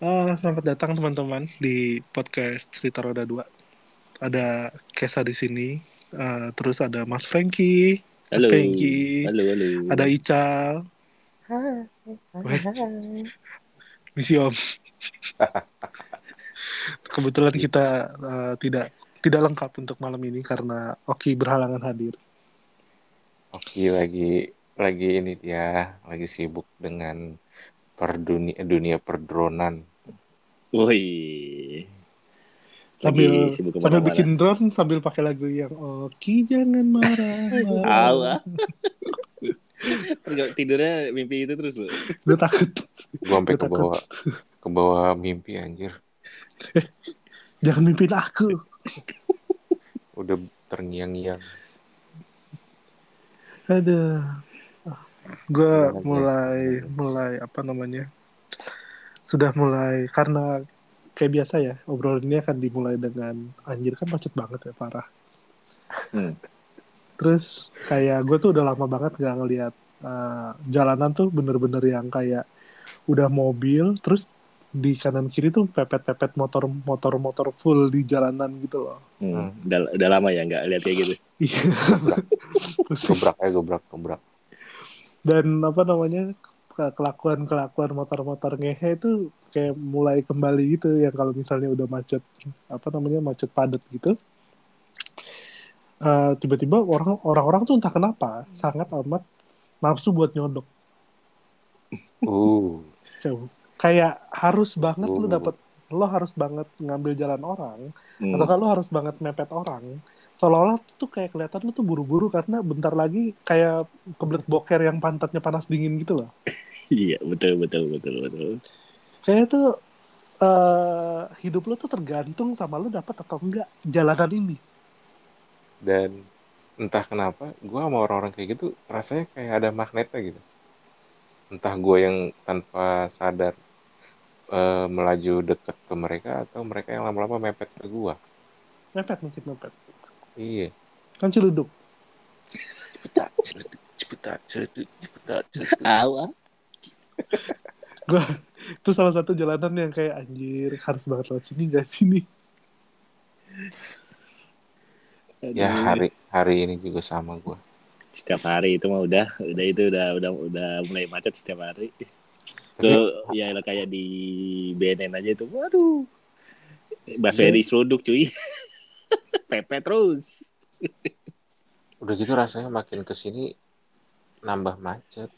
Ah, selamat datang teman-teman di podcast Cerita Roda 2. Ada Kesa di sini, eh, terus ada Mas Franky, Mas Halo. Franky, Halo, halo. ada Ical, Weh. misi Om. Kebetulan kita eh, tidak tidak lengkap untuk malam ini karena Oki berhalangan hadir. Oke, lagi lagi ini dia lagi sibuk dengan perdunia dunia perdronan. Woi. Sambil sibuk sambil bikin drone sambil pakai lagu yang Oki jangan marah. Ah. Terus tidurnya mimpi itu terus loh. Gue takut. Gua sampai ke bawah ke bawah mimpi anjir. Jangan mimpin aku. Udah terngiang-ngiang. Ada. Gue mulai mulai apa namanya? Sudah mulai karena kayak biasa ya obrolan ini akan dimulai dengan anjir kan macet banget ya parah. Hmm. Terus kayak gue tuh udah lama banget gak ngelihat uh, jalanan tuh bener-bener yang kayak udah mobil terus di kanan kiri tuh pepet-pepet motor motor motor full di jalanan gitu loh. Hmm. Udah, udah lama ya nggak lihat kayak gitu. Iya. Terus Gebrak ya gebrak gebrak. dan apa namanya kelakuan kelakuan motor-motor ngehe itu kayak mulai kembali gitu yang kalau misalnya udah macet apa namanya macet padat gitu Eh, tiba-tiba orang orang-orang tuh entah kenapa sangat amat nafsu buat nyodok Uh, Kayak- harus banget lu Oh. dapet lo harus banget ngambil jalan orang Hmm. atau kalau harus banget mepet orang seolah-olah tuh kayak kelihatan lu tuh buru-buru karena bentar lagi kayak kebelet boker yang pantatnya panas dingin gitu loh Iya betul betul betul betul. Kayaknya tuh eh hidup lo tuh tergantung sama lo dapat atau enggak jalanan ini. dan entah kenapa gua sama orang-orang kayak gitu rasanya kayak ada magnetnya gitu. Entah gua yang tanpa sadar eh, melaju dekat ke mereka atau mereka yang lama-lama mepet ke gua. Mepet mungkin mepet. Iya. Kan celuduk. Cepetat, celeduk, cepetat, celeduk, cepetat, celeduk. Tahu ah. Gua itu salah satu jalanan yang kayak anjir harus banget lewat sini gak sini. Ya hari hari ini juga sama gua. Setiap hari itu mah udah udah itu udah udah udah mulai macet setiap hari. Lo ya lo kayak di BNN aja itu. Waduh. Bakso Iya. di seruduk cuy. Pepe terus. udah gitu rasanya makin ke sini nambah macet.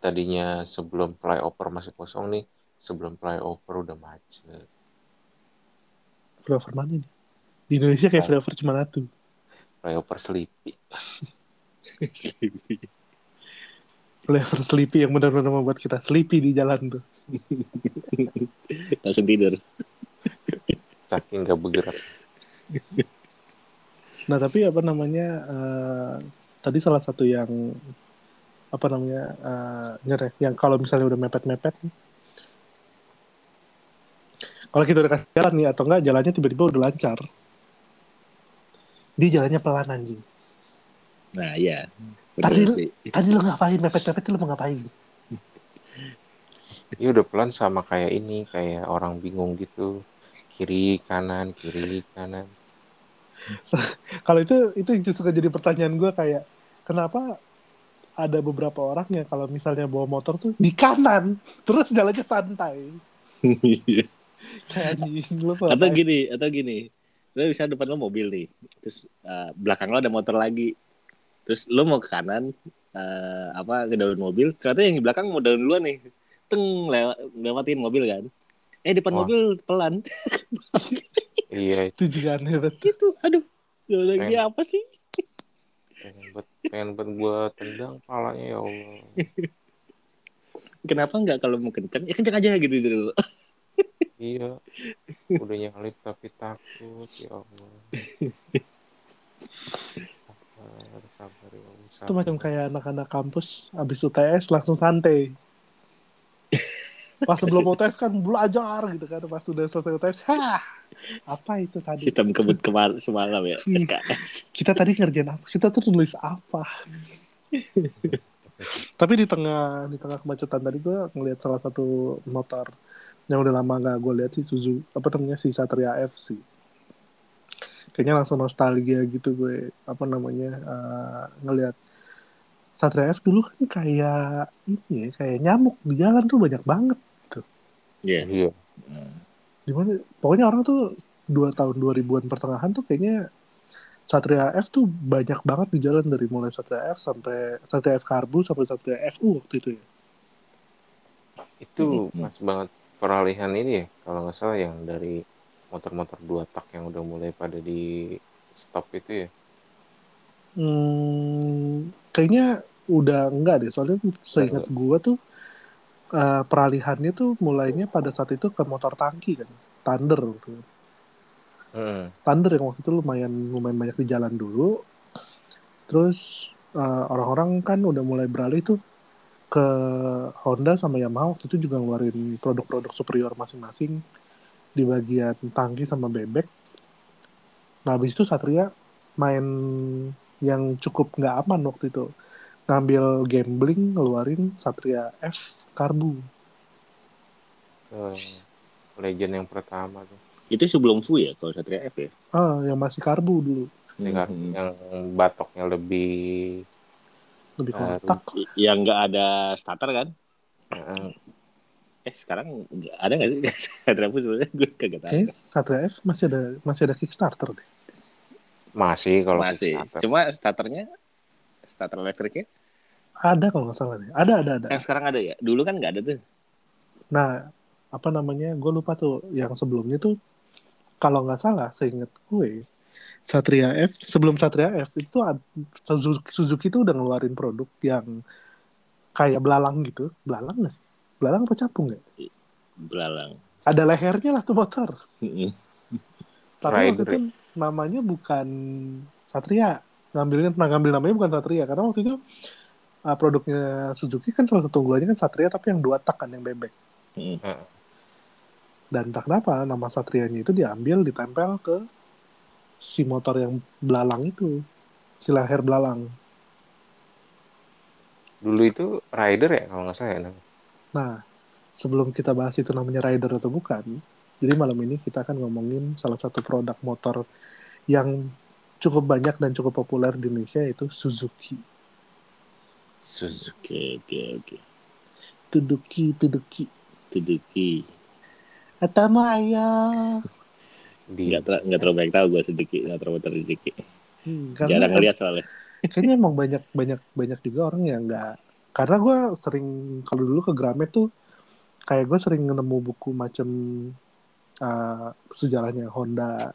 Tadinya sebelum flyover masih kosong nih, sebelum flyover udah macet. Flyover mana nih? Di Indonesia kayak flyover cuma satu. Flyover Sleepy. Flyover sleepy yang benar-benar membuat kita sleepy di jalan tuh. Langsung tidur. Saking gak bergerak. Nah tapi apa namanya eh, tadi salah satu yang apa namanya eh, nyereh yang kalau misalnya udah mepet-mepet nih, kalau kita udah kasih jalan nih atau enggak jalannya tiba-tiba udah lancar, di jalannya pelan anjing. Nah iya. Tadi lu- sih. Tadi lo ngapain mepet-mepet lu mau ngapain? Iya udah pelan sama kayak ini, kayak orang bingung gitu. Kiri, kanan, kiri, kanan. Kalau itu itu yang suka jadi pertanyaan gue kayak kenapa ada beberapa orang yang kalau misalnya bawa motor tuh di kanan terus jalannya santai? Kayak lu tuh atau gini atau gini. Lo bisa depan lo mobil nih terus eh, belakang lo ada motor lagi. Terus lo mau ke kanan eh, apa ke daun mobil ternyata yang di belakang mau daun duluan nih. Teng lewat lewatin mobil kan eh depan Wah. mobil pelan Iya, itu juga aneh banget. gitu aduh lo lagi apa sih pengen buat pengen buat gua tendang palanya ya Allah. kenapa nggak kalau mau kenceng ya kenceng aja gitu gitu lo Iya. Udah nyalip tapi takut ya Allah. Sabar, sabar ya Allah. itu sabar. macam kayak anak-anak kampus abis UTS langsung santai pas sebelum UTS kan belajar gitu kan pas sudah selesai UTS hah apa itu tadi? Sistem kebut kemar semalam ya. SKS kita tadi ngerjain apa? Kita tuh nulis apa? Tapi di tengah di tengah kemacetan tadi gue ngelihat salah satu motor yang udah lama nggak gue lihat sih Suzu apa namanya si Satria F sih. Kayaknya langsung nostalgia gitu gue apa namanya uh, ngelihat Satria F dulu kan kayak ini ya kayak nyamuk di jalan tuh banyak banget Iya. Iya. di mana pokoknya orang tuh dua tahun 2000-an pertengahan tuh kayaknya Satria F tuh banyak banget di jalan dari mulai Satria F sampai Satria F Karbu sampai Satria FU waktu itu ya. Itu Mhm. pas banget peralihan ini ya, kalau nggak salah yang dari motor-motor dua tak yang udah mulai pada di stop itu ya. Hmm, kayaknya udah enggak deh, soalnya seingat gua tuh eh, peralihannya tuh mulainya pada saat itu ke motor tangki kan, Thunder gitu. Hmm. Thunder yang waktu itu lumayan lumayan banyak di jalan dulu. Terus eh, orang-orang kan udah mulai beralih tuh ke Honda sama Yamaha waktu itu juga ngeluarin produk-produk superior masing-masing di bagian tangki sama bebek. Nah habis itu Satria main yang cukup nggak aman waktu itu ngambil gambling ngeluarin Satria F Karbu. Eh, legend yang pertama tuh. Itu sebelum Fu ya kalau Satria F ya. Ah, yang masih Karbu dulu Yang, Mhm. yang batoknya lebih lebih Baru. kontak. Yang nggak ada starter kan? eh, Eh sekarang nggak ada nggak sih Satria Fu sebenarnya gue kagak tahu. Kayaknya Satria F masih ada masih ada Kickstarter deh. masih kalau Masih. Kickstarter. Cuma starternya starter elektriknya Ada kalau nggak salah deh. Ada ada ada. yang sekarang ada ya. Dulu kan nggak ada tuh. Nah, apa namanya? Gue lupa tuh yang sebelumnya tuh kalau nggak salah, seingat gue Satria F sebelum Satria F itu Suzuki, Suzuki tuh udah ngeluarin produk yang kayak belalang gitu. Belalang nggak sih? Belalang apa capung ya? Belalang. Ada lehernya lah tuh motor. Tapi waktu itu namanya bukan Satria. Ngambilnya nah, ngambil namanya bukan Satria karena waktu itu uh, produknya Suzuki kan salah satu unggulannya kan Satria tapi yang dua tak kan yang bebek. Mhm. Dan entah kenapa nama Satrianya itu diambil ditempel ke si motor yang belalang itu. Si leher belalang. Dulu itu Rider ya kalau nggak salah ya. Nah, sebelum kita bahas itu namanya rider atau bukan, jadi malam ini kita akan ngomongin salah satu produk motor yang cukup banyak dan cukup populer di Indonesia yaitu Suzuki. Suzuki. Oke oke oke. Tuduki, Tuduki. Suzuki. Atamaya. Di Nggak ter nggak terlalu banyak tahu gue sedikit nggak terlalu Suzuki. Hmm, Jarang ngeliat soalnya. kayaknya emang banyak banyak banyak juga orang yang nggak karena gue sering kalau dulu ke Gramet tuh kayak gue sering nemu buku macam uh, sejarahnya Honda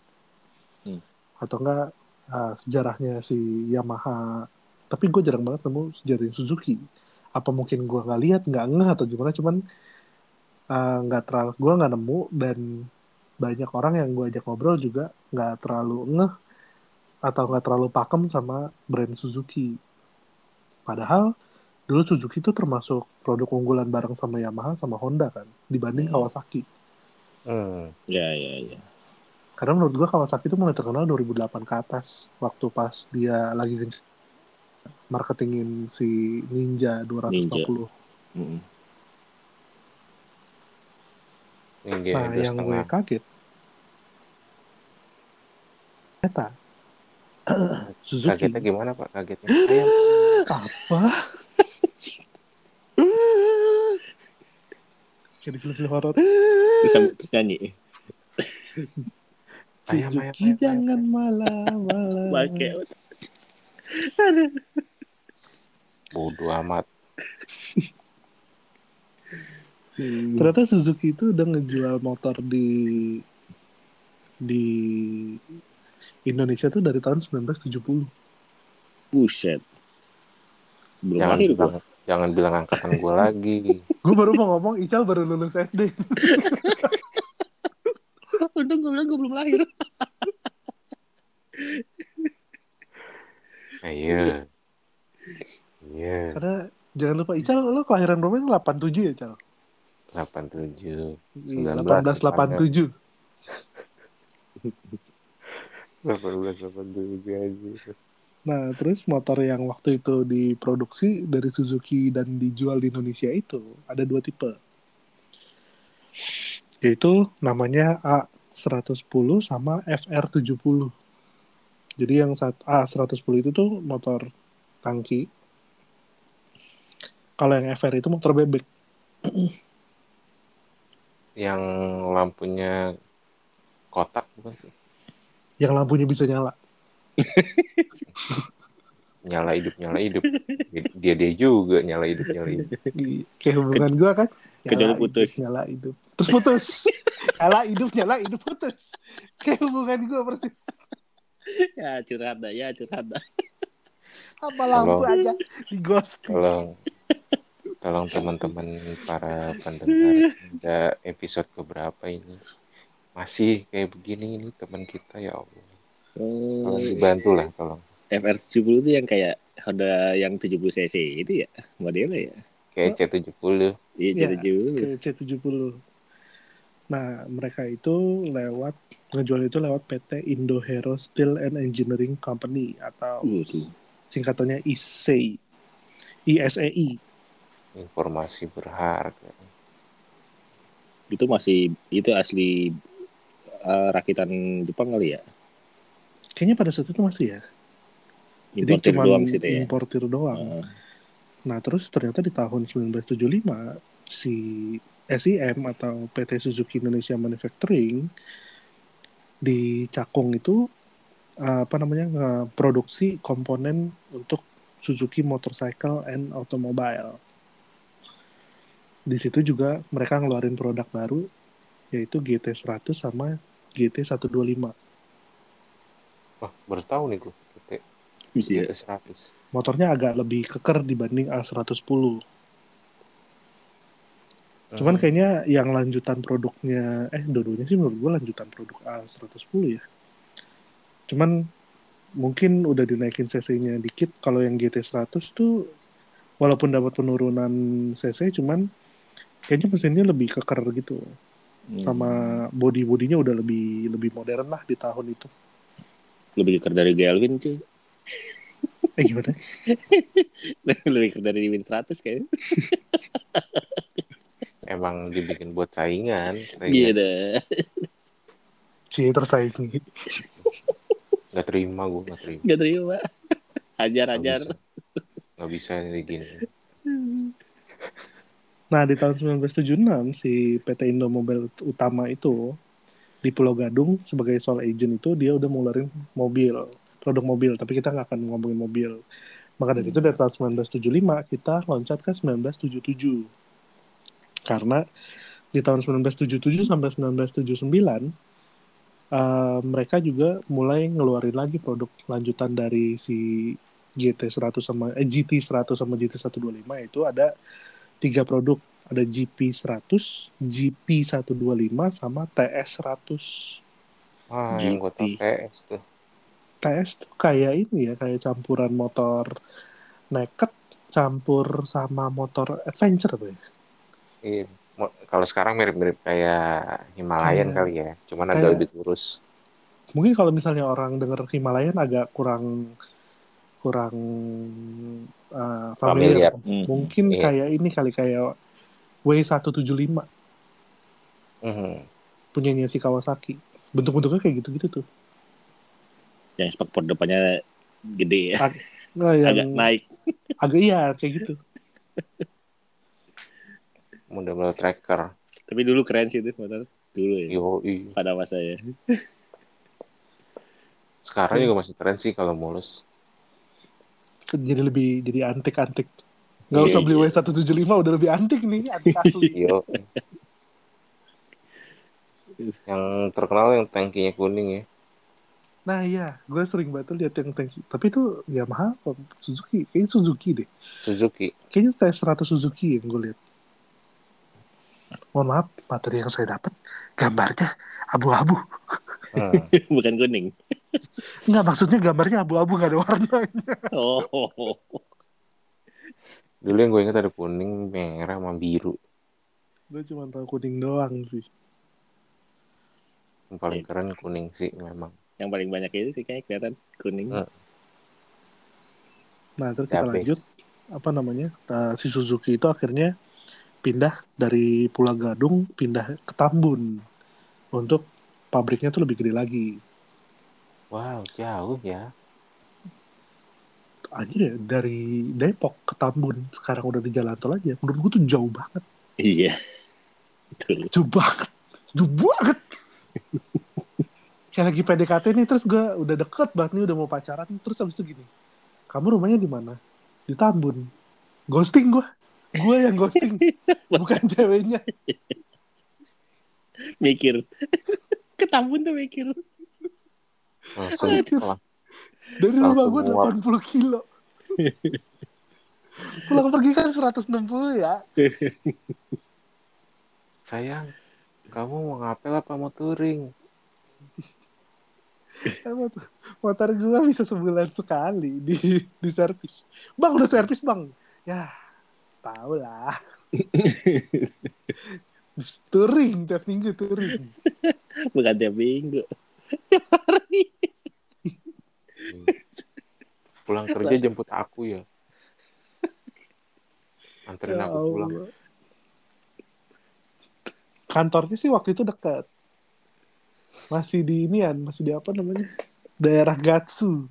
Hmm. atau enggak uh, sejarahnya si Yamaha tapi gue jarang banget nemu sejarah Suzuki apa mungkin gue nggak lihat nggak ngeh atau gimana cuman uh, nggak terlalu gue nggak nemu dan banyak orang yang gue ajak ngobrol juga nggak terlalu ngeh atau nggak terlalu pakem sama brand Suzuki. Padahal dulu Suzuki itu termasuk produk unggulan bareng sama Yamaha sama Honda kan dibanding Hmm. Kawasaki. Hmm. Ya ya ya. Karena menurut gua Kawasaki itu mulai terkenal 2008 ke atas waktu pas dia lagi genc- marketingin si Ninja 250. Mhm. Ini Nah, yang gue kaget ternyata Suzuki Kagetnya gimana Pak? Kagetnya apa? Kayak di film-film horor. Terus nyanyi. Ayam, ayam, Suzuki ayam, jangan malam-malam. Pakai. Bodoh amat. Ternyata Suzuki itu udah ngejual motor di di Indonesia tuh dari tahun 1970. Buset. Belum Jangan lahir bilang, gua. jangan bilang angkatan gue lagi. Gue baru mau ngomong Ical baru lulus SD. Untung gue bilang gue belum lahir. Iya. Iya. Karena jangan lupa Ical lo kelahiran berapa? 87 ya, Cal? 87. 1887. 1887 aja. Nah, terus motor yang waktu itu diproduksi dari Suzuki dan dijual di Indonesia itu ada dua tipe. Yaitu namanya A110 sama FR70. Jadi yang saat A110 itu tuh motor tangki. Kalau yang FR itu motor bebek. Yang lampunya kotak bukan sih? Yang lampunya bisa nyala. Nyala hidup, nyala hidup. Dia dia juga nyala hidup, nyala hidup. Kayak hubungan gua kan. Kecuali Nyala putus. hidup, nyala hidup. Terus putus. nyala hidup, nyala hidup putus. Kayak hubungan gua persis. Ya curhat dah, ya curhat dah. Apa lampu Tolong. aja di ghost. Tolong tolong teman-teman para pendengar ada episode keberapa ini masih kayak begini ini teman kita ya Allah Oh, tolong dibantu lah tolong FR70 itu yang kayak Honda yang 70 cc itu ya modelnya ya. kayak C70 Iya, Iya, jadi dulu. ke C70. Nah, mereka itu lewat ngejual itu lewat PT Indo Hero Steel and Engineering Company atau Waduh. singkatannya ISEI. ISEI. informasi berharga Itu masih itu asli eh, rakitan Jepang kali ya. Kayaknya pada saat itu masih ya. Jadi Importir cuma doang sih ya. importir doang. Heeh. Nah, terus ternyata di tahun 1975 si SIM atau PT Suzuki Indonesia Manufacturing di Cakung itu eh, apa namanya produksi komponen untuk Suzuki Motorcycle and Automobile. Di situ juga mereka ngeluarin produk baru yaitu GT100 sama GT125. wah baru tahu nih gue. GT 100 Motornya agak lebih keker dibanding A110. Cuman kayaknya yang lanjutan produknya, eh dua-duanya sih menurut gue lanjutan produk A110 ya. Cuman mungkin udah dinaikin cc-nya dikit. Kalau yang GT100 tuh walaupun dapat penurunan cc, cuman kayaknya mesinnya lebih keker gitu. Hmm. Sama body-bodinya udah lebih lebih modern lah di tahun itu. lebih keker dari Galvin cuy. Eh gimana? lebih keker dari Win 100 kayaknya. emang dibikin buat saingan Iya saya dah. Cie tersaingi. nggak terima gue nggak terima Gak terima. Ajar nggak ajar. bisa nih gini Nah, di tahun 1976 si PT Indomobil utama itu di Pulau Gadung sebagai sole agent itu dia udah ngeluarin mobil, produk mobil, tapi kita nggak akan ngomongin mobil. Maka dari itu dari tahun 1975 kita loncat ke 1977. Karena di tahun 1977 sampai 1979 eh, mereka juga mulai ngeluarin lagi produk lanjutan dari si GT100 sama eh, GT100 sama GT125 itu ada tiga produk ada GP100, GP125 sama TS100. wah yang gue tahu GT. PS tuh TS tuh kayak ini ya, kayak campuran motor naked campur sama motor adventure apa ya? Iya. Kalau sekarang mirip-mirip kayak Himalayan Kayak- kali ya, cuman agak lebih lurus. Mungkin kalau misalnya orang denger Himalayan agak kurang kurang uh, familiar. Familiar. Hmm. Mungkin Iya. kayak ini kali kayak W175 Mhm. punyanya si Kawasaki. Bentuk-bentuknya kayak gitu-gitu tuh. Yang spakbor depannya gede ya. Ag- Nah, yang Agak naik. agak iya kayak gitu. Model-model tracker. Tapi dulu keren sih itu motor. Dulu ya. Yo, iya. Pada masa ya. Sekarang juga masih keren sih kalau mulus. Jadi lebih jadi antik-antik. Nggak Iya, usah beli iya. W175 udah lebih antik nih, antik asli. Yo. yang terkenal yang tankinya kuning ya. Nah iya, gue sering banget lihat yang tanki. Tapi itu Yamaha apa Suzuki? Kayaknya Suzuki deh. Suzuki. Kayaknya T100 Suzuki yang gue lihat. Mohon maaf, materi yang saya dapat gambarnya abu-abu. Hmm. Bukan kuning. Enggak, maksudnya gambarnya abu-abu gak ada warnanya. Oh. Dulu yang gue ingat ada kuning, merah, sama biru. Gue cuma tahu kuning doang sih. Yang paling keren kuning sih memang. Yang paling banyak itu sih kayak kelihatan kuning. Hmm. Nah, terus kita lanjut. Apa namanya? si Suzuki itu akhirnya pindah dari Pulau Gadung pindah ke Tambun untuk pabriknya tuh lebih gede lagi. Wow, jauh ya. Anjir ya, dari Depok ke Tambun sekarang udah di jalan tol aja. Menurut gue tuh jauh banget. Iya. Betul. Jauh banget. Jauh banget. Kayak lagi PDKT nih, terus gue udah deket banget nih, udah mau pacaran. Terus habis itu gini, kamu rumahnya di mana? Di Tambun. Ghosting gue. Gue yang ghosting, bukan ceweknya. Mikir. Ketambun tuh mikir. Langsung Aduh. lah. Dari rumah gue Langsung muak. 80 kilo. Pulang pergi kan 160 ya. Sayang, kamu mau ngapel apa mau touring? Tuh? Motor gue bisa sebulan sekali di di servis. Bang udah servis bang. Ya tau lah. touring tiap minggu touring. Bukan tiap minggu. Pulang kerja jemput aku ya. Anterin Ya aku pulang. Allah. Kantornya sih waktu itu dekat. Masih di inian, masih di apa namanya? Daerah Gatsu.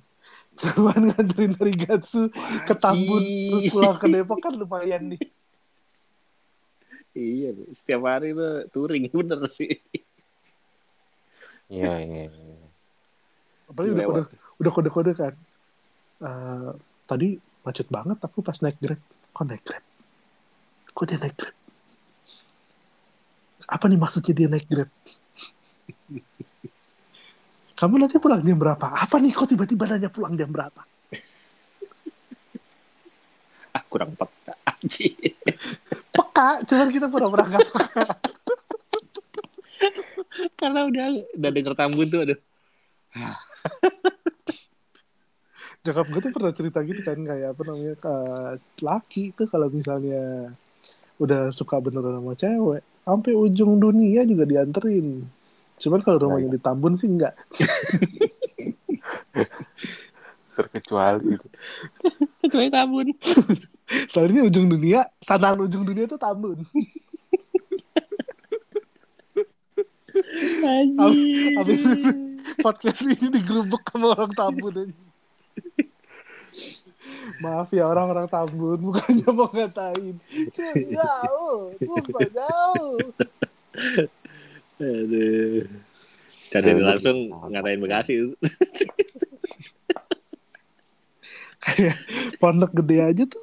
Cuman nganterin dari Gatsu ke Tambun terus pulang ke Depok kan lumayan nih. Iya, setiap hari tuh touring bener sih. Iya, iya. iya. Apalagi udah kode udah kode-kode kan. Eh, tadi macet banget aku pas naik Grab. Kok naik Grab? Kok dia naik Grab? Apa nih maksudnya dia naik Grab? Kamu nanti pulang jam berapa? Apa nih kok tiba-tiba nanya pulang jam berapa? Ah, kurang peka. Anjir. Peka, cuman kita pura-pura peka. Karena udah udah denger tambun tuh aduh. Nyokap gue tuh pernah cerita gitu kan kayak apa namanya ke laki tuh kalau misalnya udah suka beneran sama cewek sampai ujung dunia juga dianterin. Cuman kalau rumahnya di Tambun sih enggak. Terkecuali itu. Kecuali tambun. Soalnya ujung dunia, sanaan ujung dunia tuh Tambun. Anjir. Abis podcast ini digerubuk sama orang Tambun aja. Maaf ya orang-orang Tambun, bukannya mau ngatain. Jauh, sumpah jauh. Aduh. Secara Aduh. langsung ngatain Bekasi. kayak pondok gede aja tuh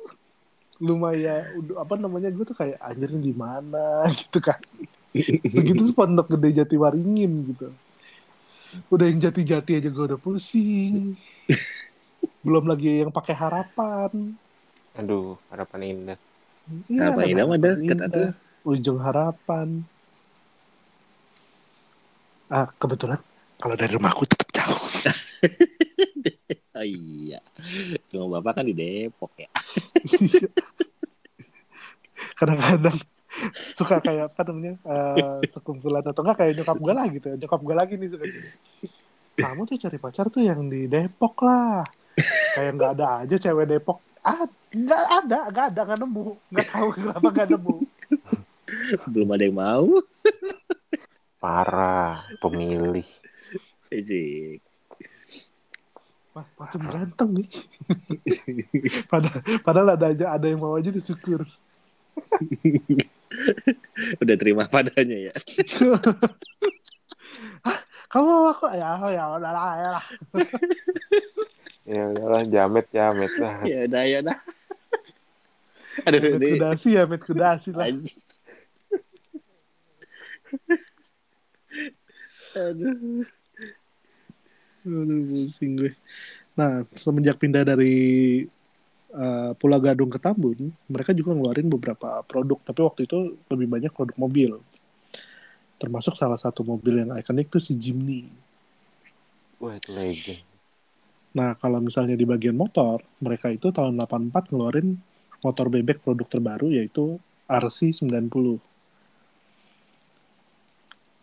lumayan udah apa namanya gue tuh kayak anjirnya di mana gitu kan begitu tuh pondok gede Jatiwaringin gitu udah yang jati-jati aja gue udah pusing belum lagi yang pakai harapan Aduh, harapan indah. Iya, Harapan Indah deket Indah. atuh. ujung harapan ah kebetulan kalau dari rumahku tetap jauh Oh iya. Cuma bapak kan di Depok ya. kadang-kadang suka kayak apa namanya eh, sekumpulan atau enggak kayak nyokap gue lah gitu nyokap gue lagi nih suka gitu. kamu tuh cari pacar tuh yang di Depok lah kayak nggak ada aja cewek Depok ah nggak ada nggak ada nggak nemu nggak tahu kenapa nggak nemu Belum ada yang mau. Parah, pemilih. Ejik. Wah, macam ganteng nih padahal, padahal ada aja ada yang mau aja disyukur Udah terima padanya ya. kamu mau aku ya oh, ya udah lah ya lah Ya udahlah, jamet jamet lah. Ya udah ya udah. Aduh, ini. kudasi ya met kudasi lah. Aduh. Aduh, pusing gue. Nah, semenjak pindah dari uh, Pulau Gadung ke Tambun, mereka juga ngeluarin beberapa produk, tapi waktu itu lebih banyak produk mobil. Termasuk salah satu mobil yang ikonik tuh si Jimny. Wah, itu legend. Nah, kalau misalnya di bagian motor, mereka itu tahun 84 ngeluarin motor bebek produk terbaru yaitu RC90.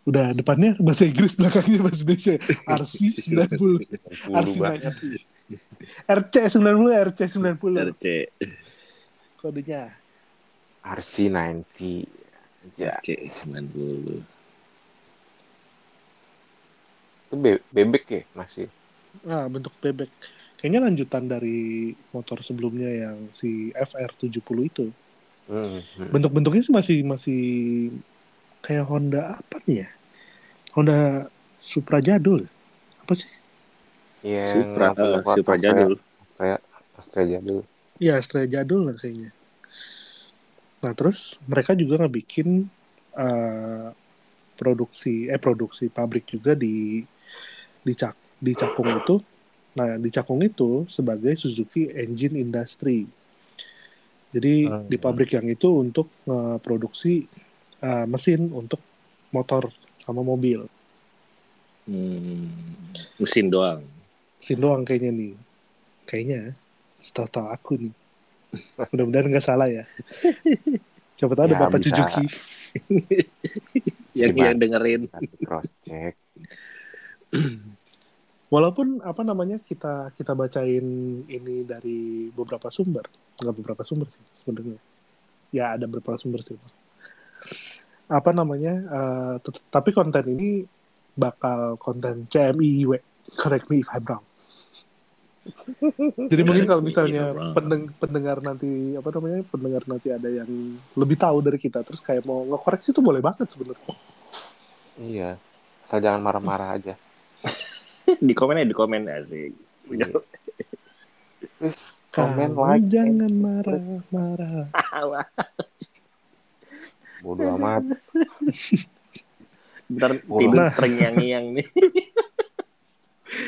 Udah depannya bahasa Inggris, belakangnya bahasa Indonesia. RC90. 90 banget. RC90, RC90 RC. kodenya. RC90 aja C90. itu be- bebek ya masih Nah, bentuk bebek. Kayaknya lanjutan dari motor sebelumnya yang si FR70 itu. Hmm, hmm. Bentuk-bentuknya sih masih masih kayak Honda apa nih ya? Honda Supra jadul. Apa sih? Iya, Supra, eh, Ford Supra jadul. Astrea, Astrea jadul. Ya, Astrea jadul lah kayaknya. Nah, terus mereka juga ngebikin eh, produksi eh produksi pabrik juga di di Cak di Cakung itu. Nah, di Cakung itu sebagai Suzuki Engine Industry. Jadi Hmm. di pabrik yang itu untuk produksi mesin untuk motor sama mobil. Hmm, mesin doang. Mesin doang kayaknya nih. Kayaknya setahu-tahu aku nih. Mudah-mudahan nggak salah ya. Coba tahu ada Ya, Bapak bisa. Suzuki. yang yang dengerin. Cross check. Walaupun apa namanya kita kita bacain ini dari beberapa sumber, nggak beberapa sumber sih sebenarnya. Ya ada beberapa sumber sih. Apa namanya? tet- tapi konten ini bakal konten CMIIW. Correct me if I'm wrong. Jadi mungkin kalau misalnya wrong. pendeng- pendengar nanti apa namanya pendengar nanti ada yang lebih tahu dari kita terus kayak mau ngekoreksi itu boleh banget sebenarnya. Iya. Asal jangan marah-marah aja. di komen ya di komen asik. Iya. Terus komen like jangan marah-marah. Bodo amat. Ntar tidur Nah. terngiang-ngiang nih.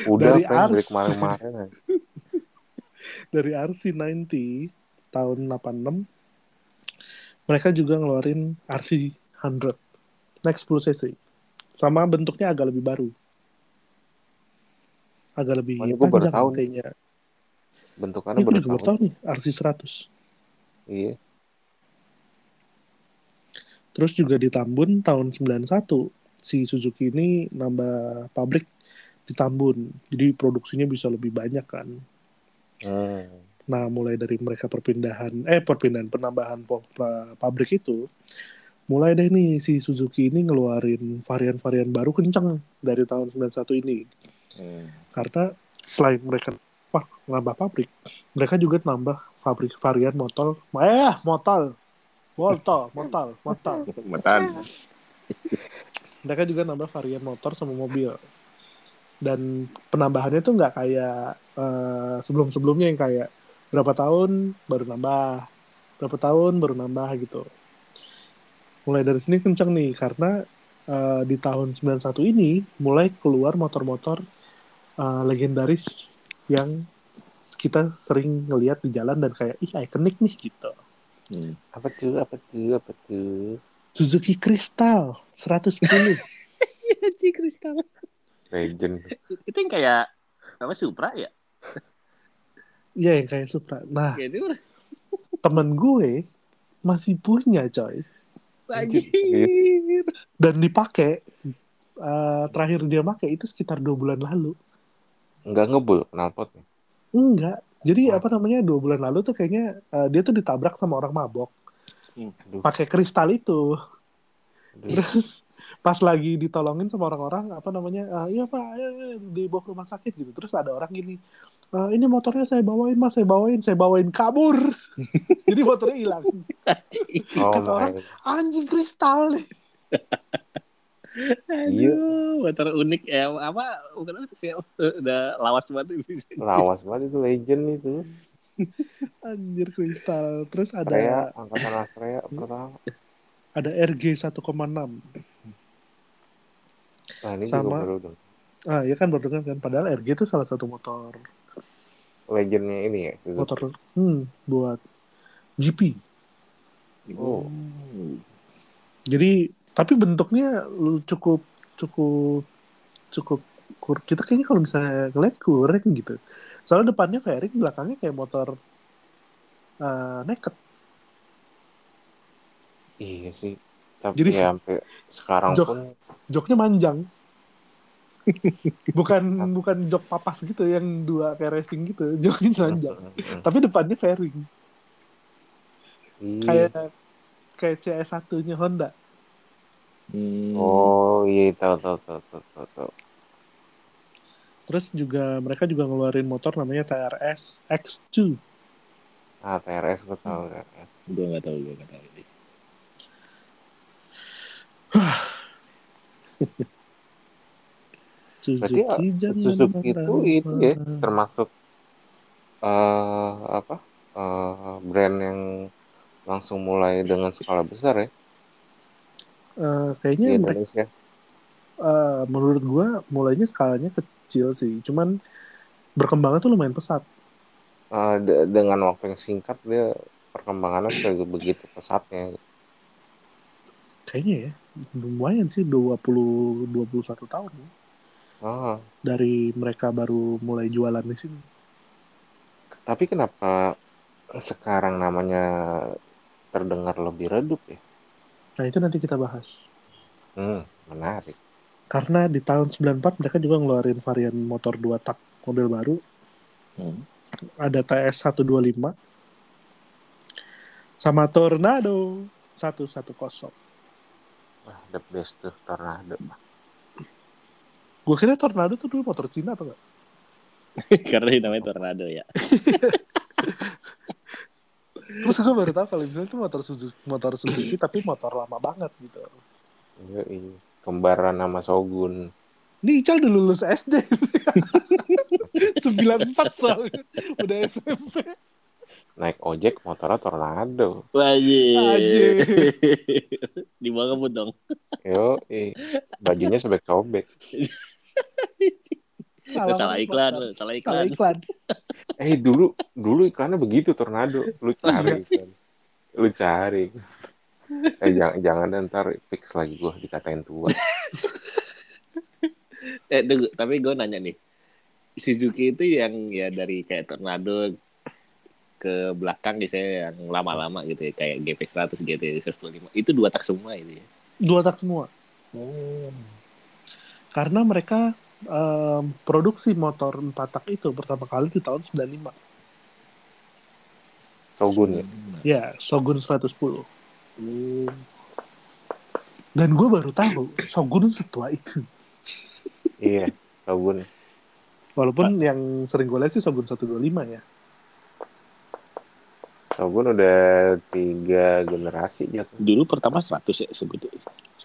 Udah Dari yang dari kemarin-kemarin dari RC90 tahun 86 mereka juga ngeluarin RC100 next 10 cc sama bentuknya agak lebih baru agak lebih Oh, gua baru panjang kayaknya Bentukannya gue baru baru tahu. tahu nih RC100 Iya. Terus juga di Tambun tahun 91 si Suzuki ini nambah pabrik di Tambun jadi produksinya bisa lebih banyak kan Hmm. Nah, mulai dari mereka perpindahan, eh perpindahan penambahan pabrik itu, mulai deh nih si Suzuki ini ngeluarin varian-varian baru kenceng dari tahun 91 ini. Hmm. Karena selain mereka wah, nambah pabrik, mereka juga nambah pabrik varian motor, eh motor, motor, motor, motor. Metan. Mereka juga nambah varian motor sama mobil. Dan penambahannya tuh nggak kayak eh, sebelum-sebelumnya yang kayak berapa tahun baru nambah, berapa tahun baru nambah gitu. Mulai dari sini kenceng nih karena eh, di tahun 91 ini mulai keluar motor-motor eh, legendaris yang kita sering ngelihat di jalan dan kayak ih ikonik nih gitu. Hmm. Apa tuh? Apa tuh? Apa tuh? Suzuki Crystal 110. Ci kristal. Legend. Itu yang kayak apa Supra ya? Iya yang kayak Supra. Nah, itu temen gue masih punya coy Anjir. dan dipakai eh, terakhir dia pakai itu sekitar dua bulan lalu Enggak ngebul knalpotnya. enggak jadi Wah. apa namanya dua bulan lalu tuh kayaknya eh, dia tuh ditabrak sama orang mabok Aduh. pakai kristal itu aduh. terus pas lagi ditolongin sama orang-orang apa namanya "Ah, iya pak ayo, ayo," dibawa ke rumah sakit gitu terus ada orang gini "Eh, ini motornya saya bawain mas saya bawain saya bawain kabur jadi motornya hilang Oh kata my. orang, anjing kristal Iya. Aduh, motor unik ya apa bukan unik sih udah lawas banget itu. Lawas banget itu legend itu. anjir kristal terus ada Astrea, angkatan Astrea pertama. ada RG 1,6 Nah ini Sama. juga baru dong. ah ya kan baru dengar kan padahal RG itu salah satu motor Legendnya ini ya Suzuki. motor hmm, buat GP Oh. jadi tapi bentuknya cukup cukup cukup kur kita kayaknya kalau misalnya ngeliat kurang gitu soalnya depannya fairing belakangnya kayak motor eh, naked Iya sih. Tapi Jadi- ya sampai sekarang Jok. pun joknya manjang bukan bukan jok papas gitu yang dua kayak racing gitu joknya manjang tapi depannya fairing Iya. kayak kayak CS1-nya Honda. Hmm. Oh iya tahu tahu tahu tahu tahu. Terus juga mereka juga ngeluarin motor namanya TRS X2. Ah TRS gue tahu TRS. Gue nggak tahu, gue nggak tahu ini. Berarti ya, jangan Suzuki itu itu ya termasuk eh apa eh, brand yang langsung mulai dengan skala besar ya Eh, di kayaknya mereka, Indonesia. eh, menurut gua mulainya skalanya kecil sih. Cuman berkembangnya tuh lumayan pesat. Eh, de- dengan waktu yang singkat dia perkembangannya sudah begitu pesatnya. Kayaknya ya lumayan sih 20 21 tahun ya. Ah, dari mereka baru mulai jualan di sini. tapi kenapa sekarang namanya terdengar lebih redup ya? Nah, itu nanti kita bahas. Hmm, menarik. Karena di tahun 94 mereka juga ngeluarin varian motor 2 tak mobil baru. Hmm. Ada TS 125 sama Tornado 110. Wah, the best tuh Tornado. Gue kira Tornado tuh dulu motor Cina atau enggak? Karena ini namanya tornado ya. Terus gue baru tahu kalau misalnya itu motor Suzuki, motor Suzuki tapi motor lama banget gitu. Iya, iya. Kembaran sama Shogun. Ini Ical udah lulus SD. 94 soalnya. Udah SMP. Naik ojek motornya Tornado. Wajib. Di bawah dong. Yo, bajunya sobek-sobek. Salah, salah iklan, lu, salah Salah iklan. iklan. Eh dulu dulu iklannya begitu Tornado. Lu cari iklan. Lu cari. Eh jangan jangan ntar fix lagi gua dikatain tua. Eh, tunggu, tapi gue nanya nih. Suzuki itu yang ya dari kayak tornado ke belakang biasanya yang lama-lama gitu ya kayak GP100 GT 125 itu dua tak semua itu ya. Dua tak semua. Karena mereka em, produksi motor empat tak itu pertama kali di tahun 95. Shogun ya. Ya, Shogun 110. Hmm. Dan gue baru tahu Shogun setua itu. Iya, Shogun. Walaupun yang sering gue lihat sih Shogun 125 ya. Shogun udah tiga generasi jatuh. Dulu pertama 100 ya segitu.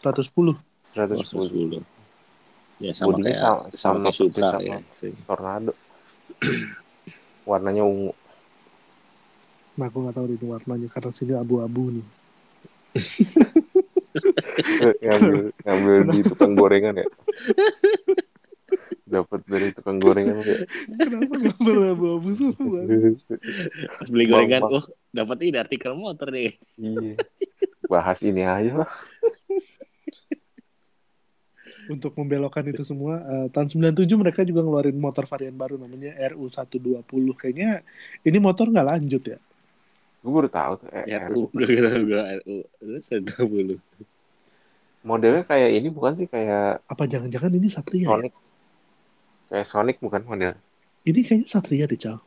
110. 110 110. Ya sama Bodinya kayak sama- sama, sama kayak Supra persis ya. sama. Tornado. Warnanya ungu. Nah, gue gak tahu ini warnanya karena sini abu-abu nih. ngambil ngambil di tukang gorengan ya. Dapat dari tukang gorengan ya. Kenapa gambar abu-abu semua? Pas beli gorengan, oh dapat ini artikel motor nih. Iya. Bahas ini aja lah. Untuk membelokkan itu semua, eh, tahun 97 mereka juga ngeluarin motor varian baru namanya RU120. Kayaknya ini motor nggak lanjut ya. Gue baru tahu tuh. eh, RU, gue kata gue RU. Terus 120. Modelnya kayak ini bukan sih kayak Apa jangan-jangan ini Satria ya? Sonic. Kayak Sonic bukan model. Ini kayaknya Satria deh, Cal.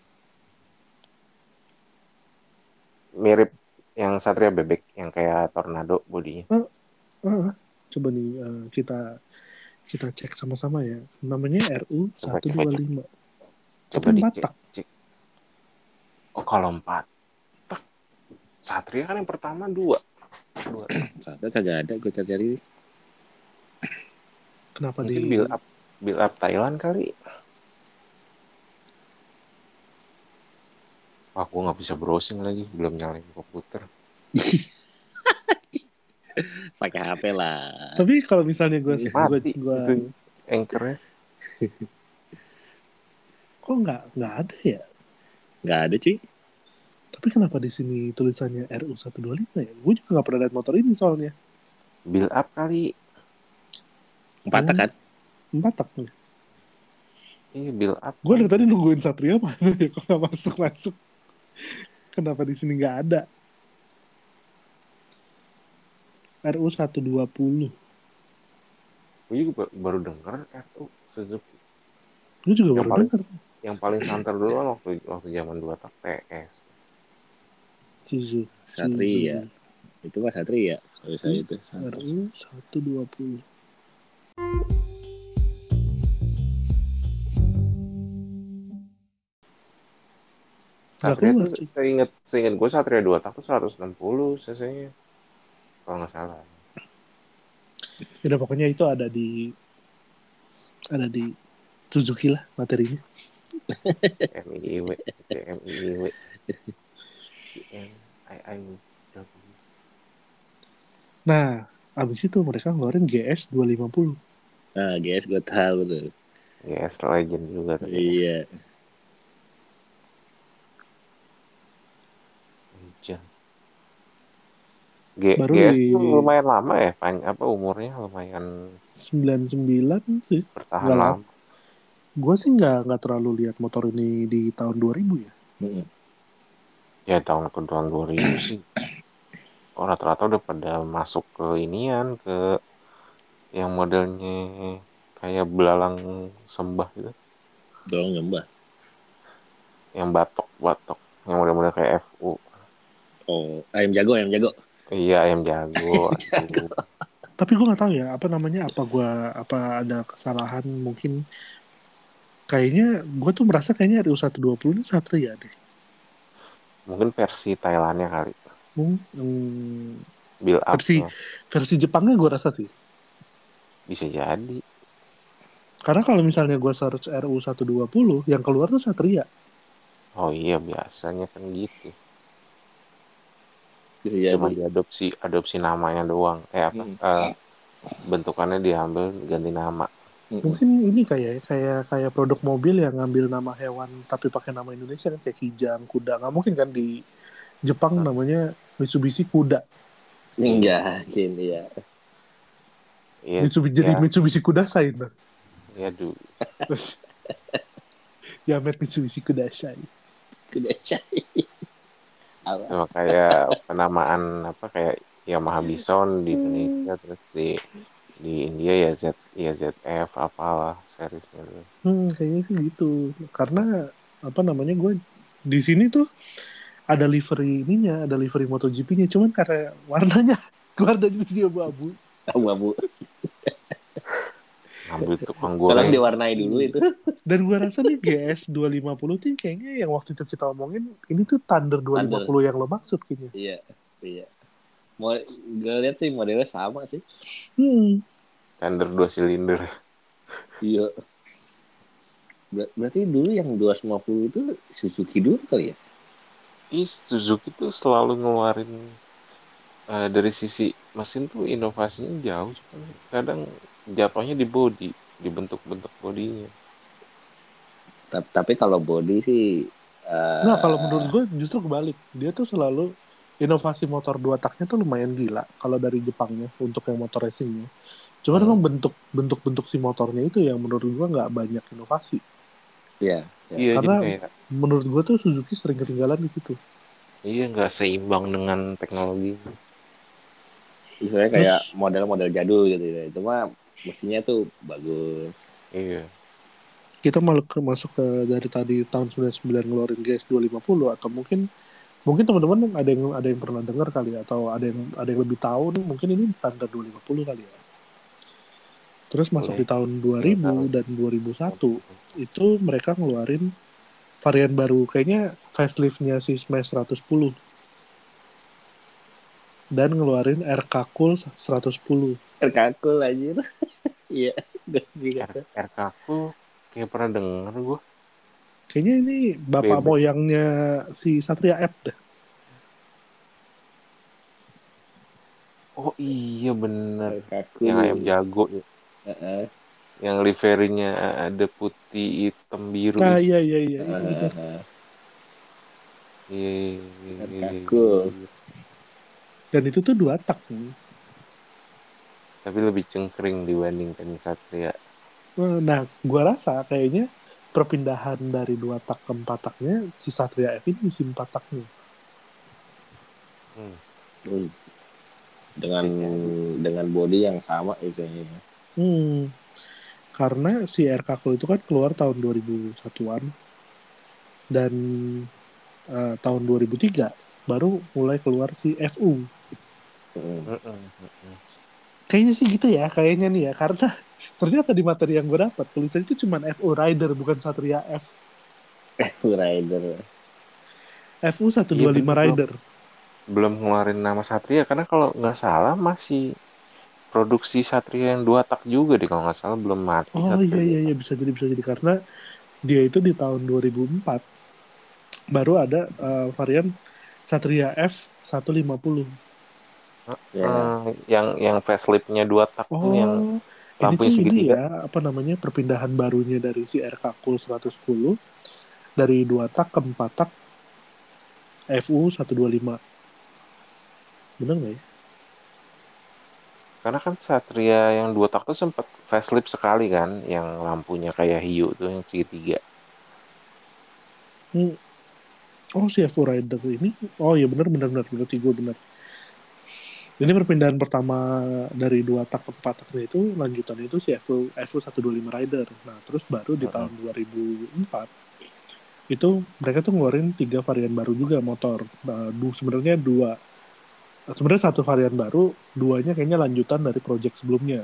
Mirip yang Satria bebek yang kayak tornado bodinya. Ah, coba nih eh, kita kita cek sama-sama ya. Namanya RU125. Coba Tapi. Batak. cek. Oh kalau empat. Tak. Satria kan yang pertama dua. Dua. Kagak kagak ada gue cari-cari. Kenapa Mungkin di build up build up Thailand kali. Wah, gue nggak bisa browsing lagi, belum nyalain komputer. Pakai HP lah. Tapi kalau misalnya gue gue itu anchornya. kok nggak nggak ada ya? Nggak ada cuy. Tapi kenapa di sini tulisannya RU125 ya? Gue juga nggak pernah lihat motor ini soalnya. Build up kali. Empat tak kan? Empat tak nih. Iya, build up. Gue dari tadi nungguin Satria mana ya? Kok nggak masuk masuk? Kenapa di sini nggak ada? RU120. Gue juga ba- baru denger RU Suzuki. Gue juga Yang baru paling- denger. Yang paling santer dulu kan waktu waktu zaman dua tak TS. Suzuki. Satria. Itu mah Satria kalau saya itu. RU 120. Nggak Satria tuh seinget seinget gue Satria 2 tak tuh 160 cc nya kalau nggak salah Ya udah, pokoknya itu ada di ada di Suzuki lah materinya. I I Nah, abis itu mereka ngeluarin GS 250. Nah, guys, gue tahu tuh. GS Legend juga GS. Iya. Hujan. G Baru GS di- tuh lumayan lama ya, pan apa umurnya lumayan 99 sih. bertahan Nggak lama. Gue sih nggak nggak terlalu lihat motor ini di tahun 2000 ya. Mm-mm. Ya tahun ke tahun 2000 sih. Oh, rata-rata udah pada masuk ke inian ke yang modelnya kayak belalang sembah gitu, Tolong nyembah. yang batok-batok, yang model-model kayak FU. Oh, ayam jago, ayam jago. Iya, ayam jago. Tapi gue nggak tahu ya apa namanya apa gua apa ada kesalahan mungkin kayaknya gue tuh merasa kayaknya RU 120 ini Satria deh. Mungkin versi Thailandnya kali, Hmm, build Versi- up-nya. versi Jepangnya gue rasa sih. Bisa jadi. Karena kalau misalnya gue search RU 120 yang keluar tuh Satria. Oh iya, biasanya kan gitu. Bisa jadi. Cuma diadopsi adopsi namanya doang. Eh apa? Hmm. eh, bentukannya diambil ganti nama. Mm-mm. Mungkin ini kayak kayak kayak produk mobil yang ngambil nama hewan tapi pakai nama Indonesia kan kayak kijang, kuda. Nggak mungkin kan di Jepang namanya Mitsubishi kuda. Enggak, gini ya. Iya, Mitsubishi jadi ya. Mitsubishi Kudasai ntar. iya du. Yamet Mitsubishi Kudasai. Kuda cai. Apa? Kayak penamaan apa kayak Yamaha Bison di Indonesia terus di di India ya Z ya ZF apalah seriesnya tuh. Hmm, kayaknya sih gitu. Karena apa namanya gue di sini tuh ada livery ininya, ada livery MotoGP-nya. Cuman karena warnanya warnanya dia abu-abu. Abu-abu. Ngambil tukang Tolong goreng. diwarnai dulu itu. Dan gue rasa nih GS 250 tuh kayaknya yang waktu itu kita omongin ini tuh Thunder 250 yang lo maksud kayaknya. Iya, iya. Mau gue lihat sih modelnya sama sih. Hmm. Thunder dua silinder. Iya. Ber- berarti dulu yang 250 itu Suzuki dulu kali ya? Ih, Suzuki tuh selalu ngeluarin eh, dari sisi mesin tuh inovasinya jauh, cuman kadang jatuhnya di body, di bentuk-bentuk bodinya. Ta- Tapi kalau body sih eh, Nah kalau menurut gue justru kebalik. Dia tuh selalu inovasi motor dua taknya tuh lumayan gila kalau dari Jepangnya untuk yang motor racingnya. Cuman Hmm. emang bentuk bentuk bentuk si motornya itu yang menurut gue nggak banyak inovasi. Iya. Iya, Karena- jadi kayak Menurut gue tuh Suzuki sering ketinggalan di situ. iya nggak seimbang dengan teknologi. Misalnya kayak model-model jadul gitu ya. Itu mah mesinnya tuh bagus. Iya. Kita malah ke, masuk ke dari tadi tahun 99 ngeluarin GS 250 atau mungkin mungkin teman-teman ada yang ada yang pernah dengar kali ya, atau ada yang ada yang lebih tahu nih mungkin ini Thunder 250 kali ya. Terus masuk Boleh. di tahun 2000 dan 2001 itu mereka ngeluarin varian baru kayaknya faceliftnya si Smash 110 dan ngeluarin RK Cool 110 Terkakul anjir. Iya, RK aku kayak pernah denger gue. kayaknya ini bapak Bebek. moyangnya si Satria F dah Oh iya bener. Terkakul. Yang ayam jago ya. Heeh, Yang liverinya ada putih, hitam, biru. nah iya iya iya itu. heeh. Iya, iya, iya, iya, iya. Dan itu tuh dua tak nih. Tapi lebih cengkring dibandingkan Satria. nah gua rasa kayaknya perpindahan dari dua tak ke empat taknya si Satria F ini si empat taknya Hmm. Hmm. Dengan dengan body yang sama itu kayaknya. Hmm. Karena si RK Cool itu kan keluar tahun 2001-an dan eh, tahun 2003 baru mulai keluar si FU. Kayaknya sih gitu ya, kayaknya nih ya. Karena ternyata di materi yang gue dapat tulisannya itu cuma FU Rider bukan Satria F. Full Rider. FU 125 Iya, bener, bro. Rider. belum ngeluarin nama Satria karena kalau nggak salah masih produksi Satria yang dua tak juga deh kalau nggak salah belum mati Oh Satria iya iya iya bisa jadi bisa jadi karena dia itu di tahun 2004 baru ada eh, varian Satria F 150. Ya. Eh, yang yang faceliftnya dua tak Oh, yang tuh ini segitiga. ya apa namanya perpindahan barunya dari si RK Cool 110 dari dua tak ke empat tak FU 125. Bener nggak ya? Karena kan Satria yang dua tak tuh sempat facelift sekali kan, yang lampunya kayak hiu tuh yang segitiga. Hmm. Oh si FU Rider ini, oh iya bener bener bener berarti gue bener. Ini perpindahan pertama dari dua tak ke empat taknya itu lanjutannya itu si FU FU 125 Rider. Nah terus baru di tahun 2004 itu mereka tuh ngeluarin tiga varian baru juga motor. Nah, du- sebenarnya dua sebenarnya satu varian baru, duanya kayaknya lanjutan dari project sebelumnya.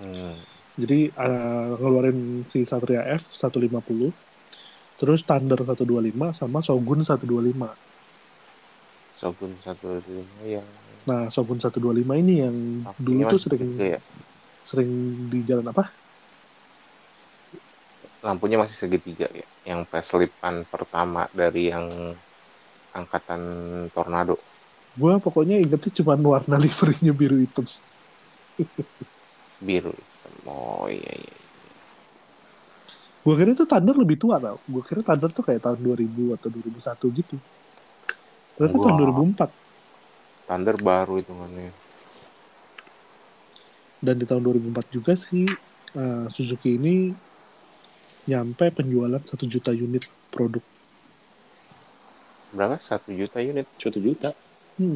Hmm. Jadi eh, ngeluarin si Satria F 150, terus Thunder 125 sama Shogun 125. Shogun satu lima yang Nah, Shogun 125 ini yang dulu tuh sering ya. sering di jalan apa? Lampunya masih segitiga ya. Yang faceliftan pertama dari yang angkatan Tornado. Gua pokoknya ingetnya cuma warna liverynya biru hitam. biru oh iya iya Gua kira itu Thunder lebih tua tau. Gua kira Thunder tuh kayak tahun 2000 atau 2001 gitu. Ternyata tahun Wah. 2004. Thunder baru hitungannya Dan di tahun 2004 juga sih eh, Suzuki ini nyampe penjualan 1 juta unit produk. berapa satu juta unit Satu juta. Hmm.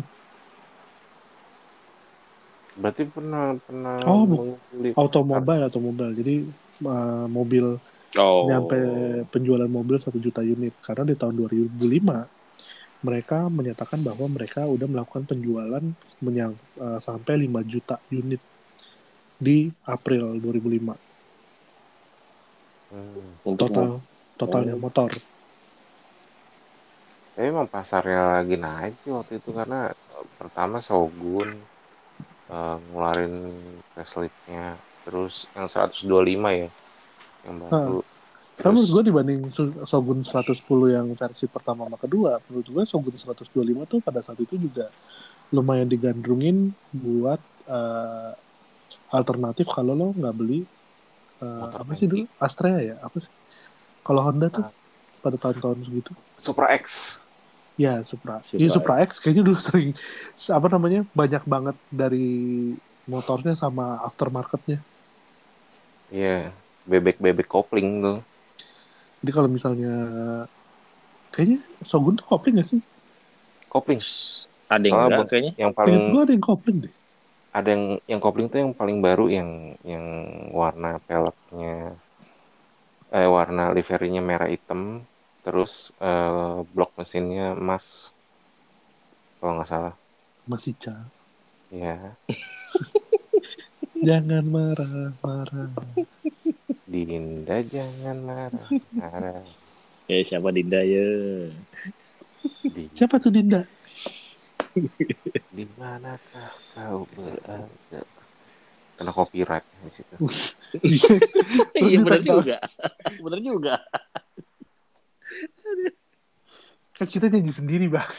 berarti pernah pernah Oh, Automobile, automobile. Jadi eh, mobil Oh. nyampe penjualan mobil 1 juta unit karena di tahun 2005 mereka menyatakan bahwa mereka udah melakukan penjualan menyang, eh, sampai 5 juta unit di April 2005 hmm. Untuk total totalnya Oh. motor emang pasarnya lagi naik sih waktu itu karena eh, pertama Shogun eh, ngeluarin faceliftnya terus yang 125 ya yang baru Karena menurut terus gue dibanding Shogun 110 yang versi pertama sama kedua, menurut gue Shogun 125 tuh pada saat itu juga lumayan digandrungin buat eh, alternatif kalau lo nggak beli Motor apa sih dulu Astrea ya apa sih? Kalau Honda tuh Ah. pada tahun-tahun segitu, Supra X ya Supra, Supra Iya Supra X kayaknya dulu sering apa namanya banyak banget dari motornya sama aftermarketnya. Iya, bebek-bebek kopling tuh. Jadi kalau misalnya kayaknya Shogun tuh kopling gak sih? Kopling. Ada yang Ah, enggak kayaknya. Yang Paling... gue ada yang kopling deh. ada yang yang kopling tuh yang paling baru yang yang warna peleknya eh warna liverinya merah hitam terus eh, blok mesinnya emas kalau nggak salah Masih Ca. ya Jangan marah, marah. Dinda jangan marah marah Ya siapa Dinda ya. di Siapa tuh Dinda? di manakah kau berada kena copyright di situ Iya benar juga. benar juga. Kan kita nyanyi sendiri, Bang.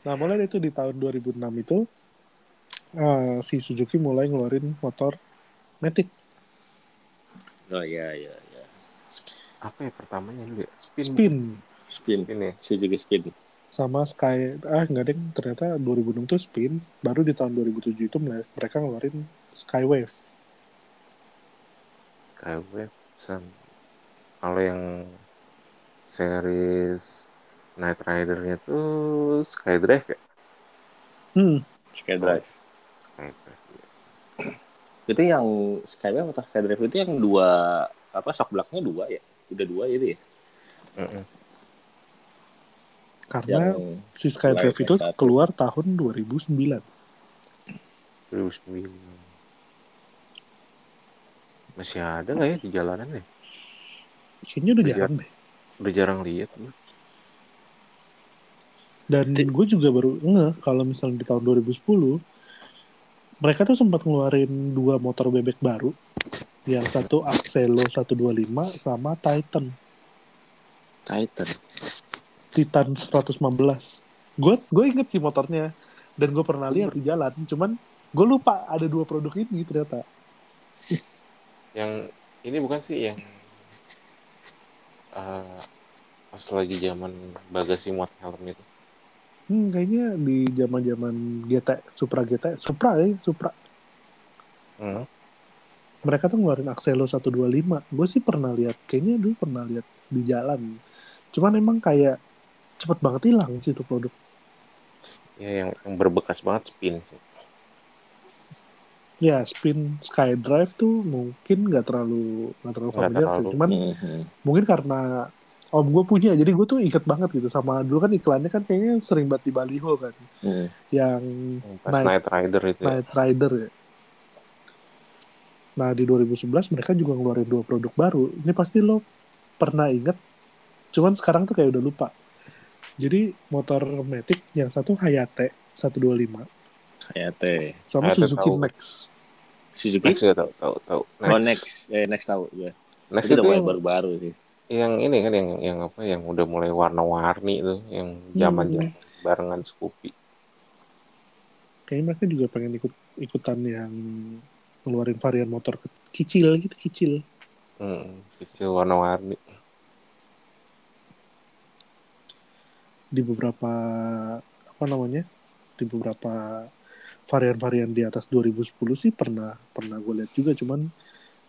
Nah, mulai itu di tahun 2006 itu eh, si Suzuki mulai ngeluarin motor Matic. Oh iya iya iya. apa ya pertamanya dulu ya spin Spin Spin. spin ya Suzuki Spin. sama Sky ah enggak deh ternyata 2006 tuh Spin baru di tahun 2007 itu mereka ngeluarin Skywave KW sam- kalau yang series Night Rider-nya tuh Skydrive ya hmm Skydrive. Skydrive. Itu yang Skydrive atau Skydrive itu yang dua apa shock blocknya dua ya? Udah dua itu ya? Mm-mm. Karena yang si Skydrive itu S1. keluar tahun 2009. 2009. Masih ada nggak ya di jalanan ya? Kayaknya udah Iya. jarang deh. Udah jarang lihat. Dan gue juga baru ngeh kalau misalnya di tahun 2010 mereka tuh sempat ngeluarin dua motor bebek baru. Yang satu Axelo 125 sama Titan. Titan. Titan 115. Gue gue inget sih motornya dan gue pernah lihat di jalan. Cuman gue lupa ada dua produk ini ternyata. Yang ini bukan sih yang eh, pas lagi zaman bagasi muat helm itu. Hmm, kayaknya di zaman-zaman GT, Supra GT, Supra ya, Supra. Hmm. Mereka tuh ngeluarin Axelo 125. Gue sih pernah lihat, kayaknya dulu pernah lihat di jalan. Cuman emang kayak cepet banget hilang sih itu produk. Ya yang, yang berbekas banget spin. Ya, spin SkyDrive tuh mungkin nggak terlalu nggak terlalu familiar sih. terlalu. Cuman Mhm. mungkin karena om gue punya, jadi gue tuh inget banget gitu sama dulu kan iklannya kan kayaknya sering banget di baliho kan, Mhm. yang Pas Night- Night Rider itu ya. Night Rider ya. Nah di 2011 mereka juga ngeluarin dua produk baru. Ini pasti lo pernah inget, cuman sekarang tuh kayak udah lupa. Jadi motor Matic yang satu Hayate 125 Kayak teh. sama Hayate Suzuki tahu. Max. Suzuki. Juga tahu tahu tahu. Oh next. Eh next tahu gue. Next Itu yang, baru-baru sih. Yang ini kan yang yang apa yang udah mulai warna-warni itu yang zaman zaman barengan Scoopy. Kayaknya mereka juga pengen ikut ikutan yang ngeluarin varian motor ke- kecil gitu kecil. Hmm, kecil warna-warni. Di beberapa apa namanya? Di beberapa varian-varian di atas 2010 sih pernah pernah gue lihat juga cuman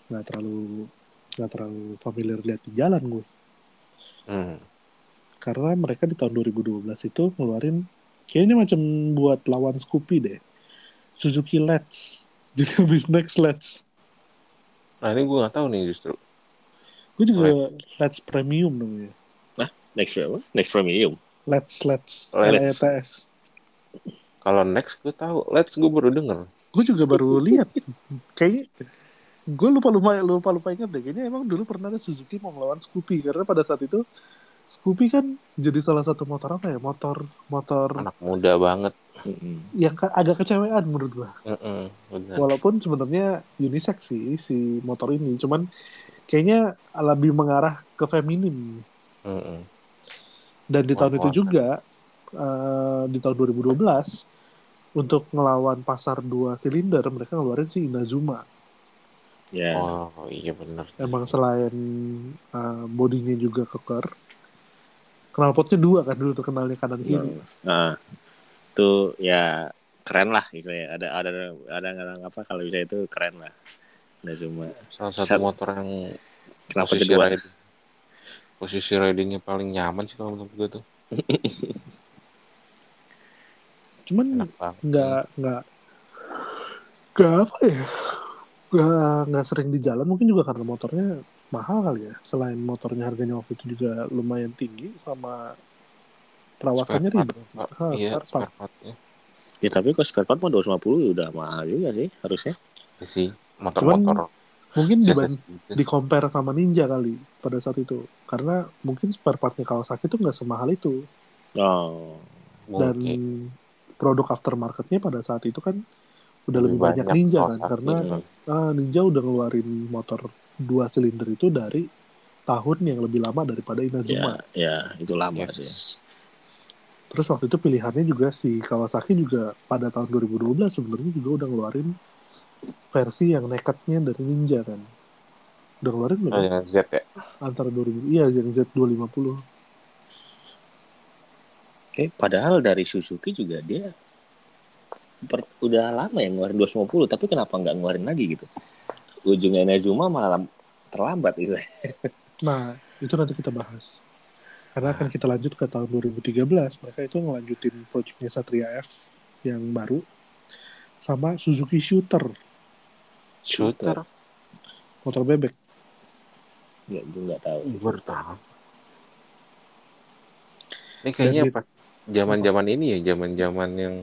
nggak terlalu nggak terlalu familiar lihat di jalan gue Hmm. karena mereka di tahun 2012 itu ngeluarin kayaknya macam buat lawan Scoopy deh Suzuki Let's jadi habis next Let's Nah ini gue nggak tahu nih justru. gue juga Let's Premium namanya Next apa? Next premium. Let's Let's Let's. LETS Kalau next gue tahu, let's gue baru denger. gue juga baru lihat kayaknya gue lupa lupa lupa lupa ingat deh. Kayaknya emang dulu pernah ada Suzuki mau melawan Scoopy. Karena pada saat itu Scoopy kan jadi salah satu motor apa ya? Motor motor Anak muda banget. Yang ke- agak kecewean menurut gua. Mm-mm, bener. walaupun sebenarnya unisex sih si motor ini. Cuman kayaknya lebih mengarah ke feminim Mm-mm. dan di tahun itu juga eh, di tahun 2012 untuk ngelawan pasar dua silinder mereka ngeluarin si Inazuma Ya. Oh iya bener. emang selain uh, bodinya juga keker knalpotnya dua kan dulu terkenalnya kanan kiri Nah, tuh ya keren lah istilahnya. Ada ada ada ada apa kalau bisa itu keren lah. Nggak cuma Salah satu Sat- motor yang kenapa posisi kedua. riding, posisi ridingnya paling nyaman sih kalau menurut gue tuh. cuman nggak nggak nggak apa ya nggak sering di jalan mungkin juga karena motornya mahal kali ya selain motornya harganya waktu itu juga lumayan tinggi sama perawatannya Spare part, ribet. Ah, iya, spare part. spare partnya. Ya tapi kalau spare part mah 250 udah mahal juga sih harusnya. Ya sih, motor-motor mungkin CSS diban gitu. di compare sama Ninja kali pada saat itu karena mungkin spare partnya Kawasaki itu nggak semahal itu Oh. dan Mungkin produk aftermarketnya pada saat itu kan udah lebih, lebih banyak, banyak Ninja kan karena ah, Ninja udah ngeluarin motor dua silinder itu dari tahun yang lebih lama daripada Ya, Inazuma. ya itu lama Yes. sih. Terus waktu itu pilihannya juga si Kawasaki juga pada tahun 2012 sebenarnya juga udah ngeluarin versi yang nekatnya dari Ninja kan. Udah ngeluarin belum? Oh, ya? Z ya. Antara 2000 iya yang Z250. Eh, padahal dari Suzuki juga dia per- udah lama ya ngeluarin 250, tapi kenapa nggak ngeluarin lagi gitu? Ujungnya Inazuma malah lam- terlambat gitu. Nah, itu nanti kita bahas. Karena akan kita lanjut ke tahun 2013, mereka itu ngelanjutin proyeknya Satria F yang baru sama Suzuki Shooter, Shooter. motor bebek. Nggak, gue nggak tahu. Tahu. Ini kayaknya Dan pas zaman-zaman ini ya, zaman-zaman yang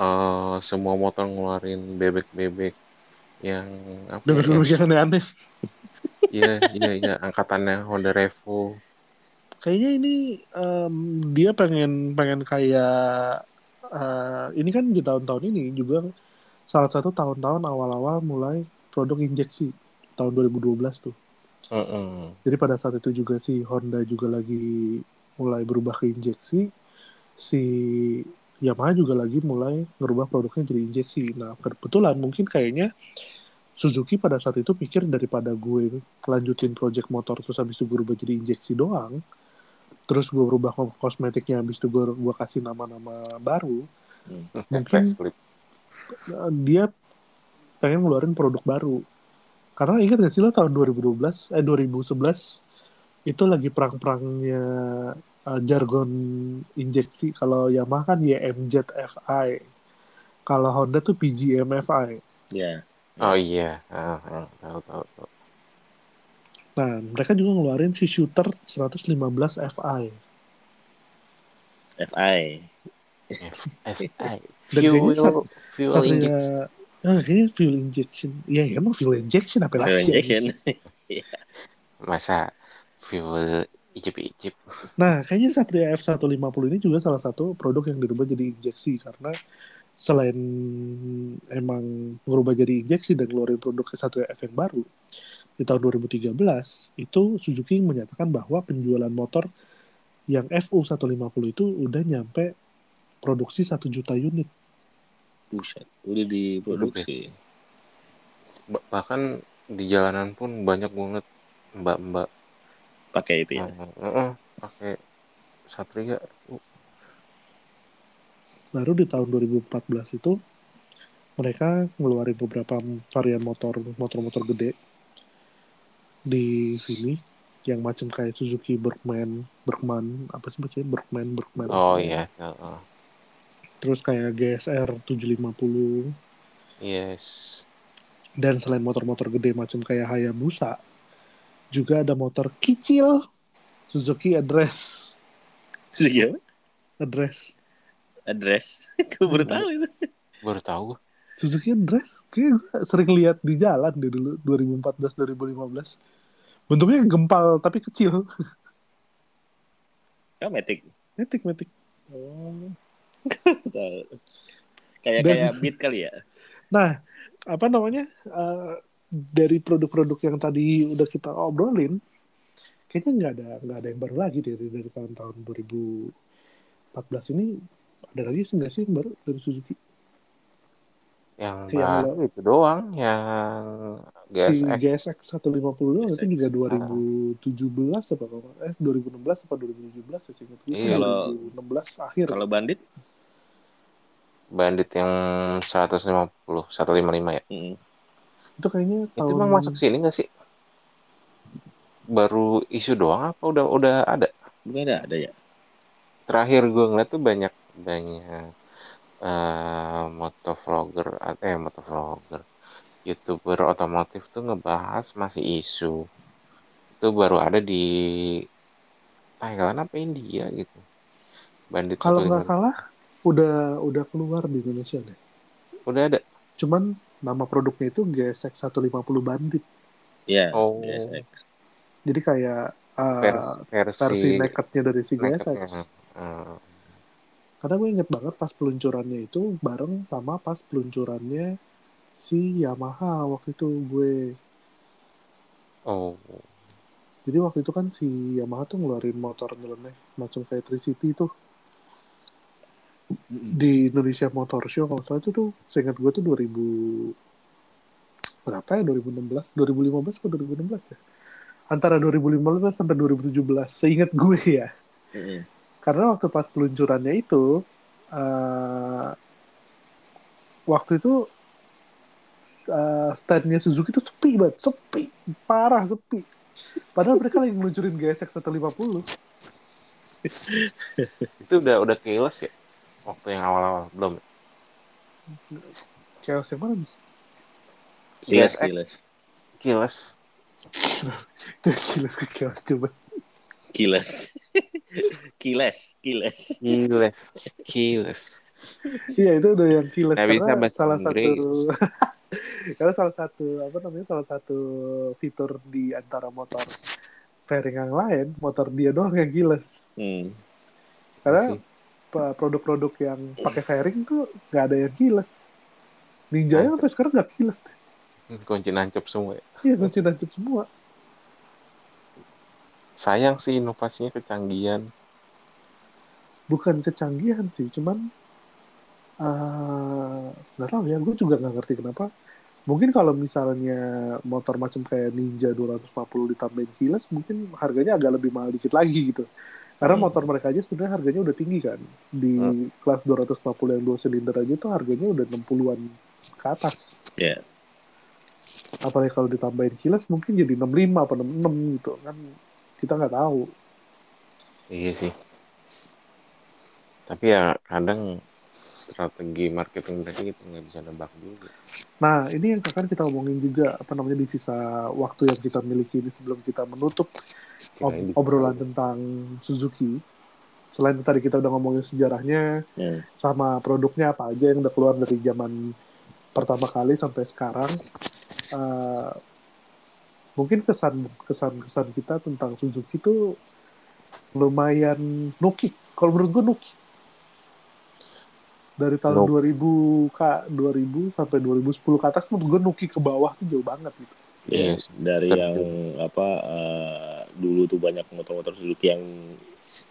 eh, semua motor ngeluarin bebek-bebek yang apa Dengan ya? yang aneh-aneh. Iya, iya, iya, angkatannya Honda Revo. Kayaknya ini em, dia pengen pengen kayak eh, ini kan di tahun-tahun ini juga salah satu tahun-tahun awal-awal mulai produk injeksi tahun 2012 tuh. Heeh. Jadi pada saat itu juga si Honda juga lagi mulai berubah ke injeksi, si Yamaha juga lagi mulai ngerubah produknya jadi injeksi. Nah kebetulan mungkin kayaknya Suzuki pada saat itu pikir daripada gue lanjutin project motor terus habis itu gue rubah jadi injeksi doang, terus gue berubah ke kosmetiknya habis itu gue, gue kasih nama-nama baru, Mungkin- Facelift. eh, dia pengen ngeluarin produk baru. Karena ingat gak sih lo tahun 2012, eh 2011 itu lagi perang-perangnya eh, jargon injeksi. Kalau Yamaha kan YMZ FI. Kalau Honda tuh PGM FI. Ya. Oh iya, ah, ah, tahu tahu tahu. Nah, mereka juga ngeluarin si shooter 115 FI. FI. FI. Dan kayaknya Fuel, sat- fuel Satria, injection. ah, kayaknya fuel injection. Iya, ya, emang fuel injection apa Fuel lagi? injection. Masa fuel ijip-ijip. Nah, kayaknya Satria F150 ini juga salah satu produk yang dirubah jadi injeksi karena selain emang ngerubah jadi injeksi dan ngeluarin produk Satria F yang baru di tahun 2013 itu Suzuki menyatakan bahwa penjualan motor yang FU 150 itu udah nyampe produksi 1 juta unit. Buset. Udah diproduksi. Ba- bahkan di jalanan pun banyak banget mbak-mbak Pakai itu ya. yang eh, pakai Satria. Uh, Baru di tahun 2014 itu mereka ngeluarin beberapa varian motor motor-motor gede di sini yang macam kayak Suzuki Berkman, Berkman apa sih bacanya Berkman, Berkman. Oh iya, heeh. Terus kayak GSR 750 yes. dan selain motor-motor gede macam kayak Hayabusa juga ada motor kecil Suzuki Address. Suzuki apa? Address. Address. Gue baru tahu itu. Baru tahu gue. Suzuki Address kayak gue sering lihat di jalan deh dulu 2014 2015 bentuknya gempal tapi kecil Oh, Matic. metik metik Oh. Kayak Dan- kayak beat kali ya. nah apa namanya eh, dari produk-produk yang tadi udah kita obrolin kayaknya nggak ada nggak ada yang baru lagi dari dari tahun-tahun 2014 ini ada lagi sih nggak sih yang baru dari Suzuki Yang Yang baru itu doang, yang si GSX. GSX 150 doang itu GSX. juga 2017 apa kalau eh 2016 apa 2017 ya seingat gue Iya. Kalau- 2016 akhir Kalau bandit, Bandit yang 150, 155 ya. mm, itu kayaknya Itu tahun emang masuk sini nggak sih? Baru isu doang apa udah udah ada? bukan ada ada ya. Terakhir gue ngeliat tuh banyak banyak eh motovlogger eh motovlogger youtuber otomotif tuh ngebahas masih isu itu baru ada di Thailand apa India gitu Bandit kalau nggak 155. salah udah udah keluar di Indonesia deh udah ada cuman nama produknya itu GSX 150 Bandit Iya. Oh. GSX. jadi kayak uh, versi versi, versi nakednya dari si. GSX Eh, karena gue inget banget pas peluncurannya itu bareng sama pas peluncurannya si Yamaha waktu itu gue oh Jadi waktu itu kan si Yamaha tuh ngeluarin motor nyeleneh macam kayak Tricity tuh di Indonesia Motor Show kalau salah itu tuh seingat gue tuh 2000 berapa ya? 2016 2015 atau 2016 ya? Antara 2015 sampai 2017 seingat gue ya. Mm-mm. karena waktu pas peluncurannya itu eh, waktu itu eh, standnya Suzuki tuh sepi banget sepi parah sepi. Padahal mereka lagi ngeluncurin GSX 150 itu udah udah kelas ya waktu yang awal-awal belum yang mana kilas. kilas Dari kilas ke chaos coba Kilas. Kiles, kiles. Kiles, kiles. Iya itu udah yang keyless Nggak bisa karena bahasa salah Inggris. satu karena salah satu apa namanya salah satu fitur di antara motor fairing yang lain motor dia doang yang keyless Hmm. karena Sih. Produk-produk yang pakai fairing tuh nggak ada yang keyless Ninja Nancep. sampai sekarang nggak keyless deh. Kunci nancep semua ya. Iya kunci nancep semua. Sayang sih inovasinya kecanggihan. Bukan kecanggihan sih, cuman eh, nggak tahu ya. Gue juga nggak ngerti kenapa. Mungkin kalau misalnya motor macam kayak Ninja 250 ditambahin keyless, mungkin harganya agak lebih mahal dikit lagi gitu. Karena Hmm. motor mereka aja sebenarnya harganya udah tinggi kan. Di Hmm. kelas 250 yang dua silinder aja tuh harganya udah 60-an ke atas. Iya. Apalagi kalau ditambahin keyless mungkin jadi 65 apa 66 gitu kan. Kita nggak tahu. Iya sih. Tapi ya kadang strategi marketing tadi kita nggak bisa nebak juga. Nah, ini yang akan kita omongin juga apa namanya di sisa waktu yang kita miliki ini sebelum kita menutup ob- obrolan tentang Suzuki. Selain tadi kita udah ngomongin sejarahnya Hmm. sama produknya apa aja yang udah keluar dari zaman pertama kali sampai sekarang. eh, mungkin kesan kesan kesan kita tentang Suzuki itu lumayan nuki. Kalau menurut gue nuki. Dari tahun Nuk. 2000 k 2000 sampai 2010 ke atas menurut gue nuki ke bawah tuh jauh banget gitu. Sih. dari Betul. yang apa eh, dulu tuh banyak motor-motor Suzuki yang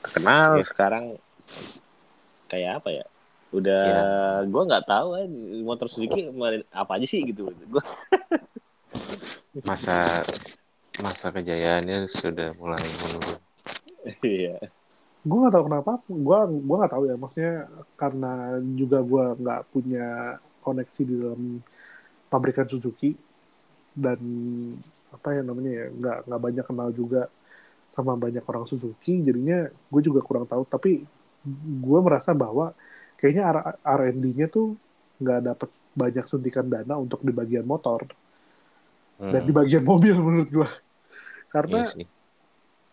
terkenal, Iya. sekarang kayak apa ya? Udah Iya. gua nggak tahu kan motor Suzuki kemarin apa aja sih gitu. Gua Masa masa kejayaannya sudah mulai menurun. iya. Gue gak tahu kenapa gue gua nggak tahu ya. Maksudnya karena juga gue nggak punya koneksi di dalam pabrikan Suzuki dan apa ya namanya ya nggak nggak banyak kenal juga sama banyak orang Suzuki jadinya gue juga kurang tahu. Tapi gue merasa bahwa kayaknya R&D-nya tuh nggak dapat banyak suntikan dana untuk di bagian motor Hmm, dan di bagian mobil menurut gue karena iya sih.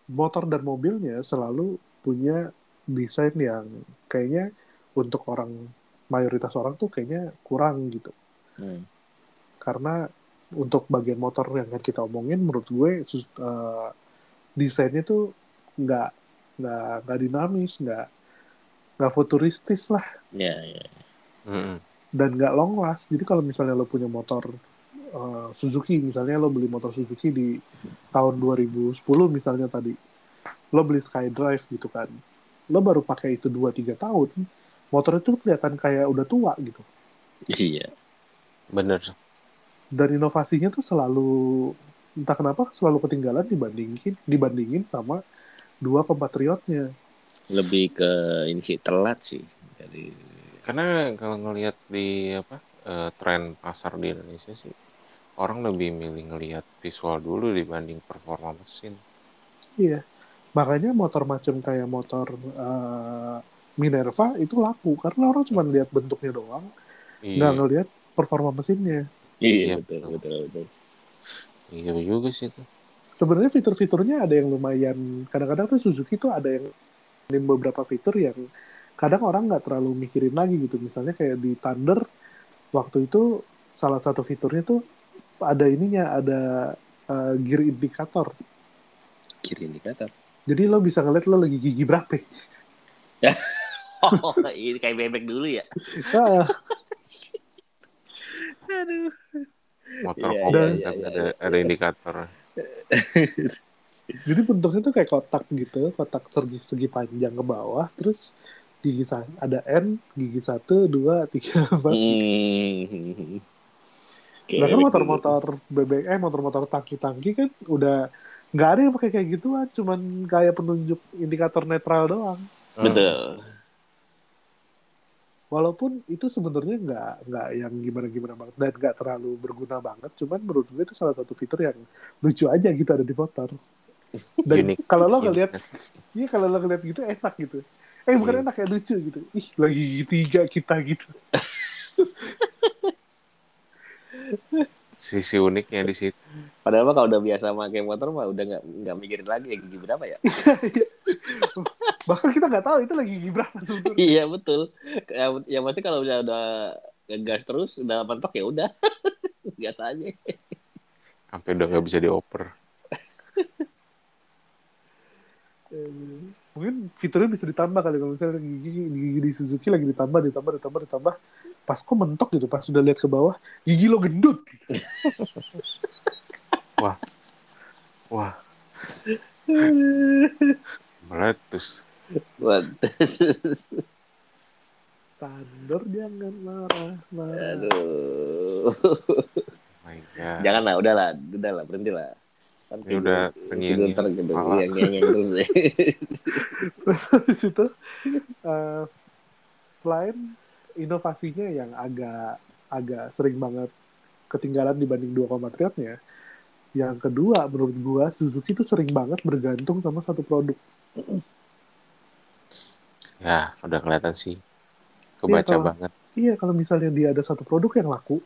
motor dan mobilnya selalu punya desain yang kayaknya untuk orang mayoritas orang tuh kayaknya kurang gitu Hmm. karena untuk bagian motor yang kan kita omongin menurut gue sus- eh, desainnya tuh nggak nggak nggak dinamis nggak nggak futuristis lah Iya, iya. Mm-mm. dan nggak long last jadi kalau misalnya lo punya motor eh, Suzuki misalnya lo beli motor Suzuki di tahun 2010 misalnya tadi lo beli SkyDrive gitu kan lo baru pakai itu 2-3 tahun motor itu kelihatan kayak udah tua gitu Iya. Bener. dan inovasinya tuh selalu entah kenapa selalu ketinggalan dibandingin dibandingin sama dua kompatriotnya Lebih ke ini sih telat sih dari Karena kalau ngelihat di apa eh, tren pasar di Indonesia sih orang lebih milih ngelihat visual dulu dibanding performa mesin. iya makanya motor macam kayak motor eh, Minerva itu laku karena orang cuma lihat bentuknya doang nggak Iya, ngelihat performa mesinnya Iya, Iya, betul, betul. betul, iya juga sih itu. sebenarnya fitur-fiturnya ada yang lumayan kadang-kadang tuh Suzuki tuh ada yang ada beberapa fitur yang kadang orang nggak terlalu mikirin lagi gitu misalnya kayak di Thunder waktu itu salah satu fiturnya tuh ada ininya ada eh, gear indikator Kiri indikator. Jadi lo bisa ngeliat lo lagi gigi berapa Oh, ini kayak bebek dulu ya. Ah, Aduh. Motor komplain iya, tapi iya, ada iya. ada indikator. jadi bentuknya tuh kayak kotak gitu kotak segi, segi panjang ke bawah terus gigi ada N gigi satu dua tiga empat Hmm. Sedangkan bebek motor-motor bebek eh motor-motor tangki-tangki kan udah nggak ada yang pakai kayak gituan, cuman kayak penunjuk indikator netral doang. dulu. Betul. Walaupun itu sebenarnya nggak nggak yang gimana-gimana banget dan nggak terlalu berguna banget, cuman menurut gue itu salah satu fitur yang lucu aja gitu ada di motor. Dan kalau lo ngeliat, iya kalau lo ngeliat gitu enak gitu. Eh bukan Iya. enak ya lucu gitu. Ih lagi tiga kita gitu. Sisi uniknya di situ. Padahal mah kalau udah biasa pakai motor mah udah nggak nggak mikirin lagi ya gigi berapa ya. bahkan kita nggak tahu itu lagi gigi berapa sebetulnya. Iya betul. Ya, ya pasti kalau udah udah ngegas terus udah mentok ya udah. Gas aja. Sampai udah nggak bisa dioper. mungkin fiturnya bisa ditambah kali kalau misalnya gigi, gigi di Suzuki lagi ditambah ditambah ditambah ditambah. Pas kok mentok gitu pas sudah lihat ke bawah gigi lo gendut Wah. Wah. Meletus. buat Thunder jangan marah marah aduh Oh my God. jangan lah udahlah udahlah berhenti lah kan Ini udah tidur ntar gitu iya terus terus habis itu eh, selain inovasinya yang agak agak sering banget ketinggalan dibanding dua kompatriotnya yang kedua menurut gua Suzuki itu sering banget bergantung sama satu produk Ya, udah kelihatan sih. Kebaca kalau- banget. iya kalau misalnya dia ada satu produk yang laku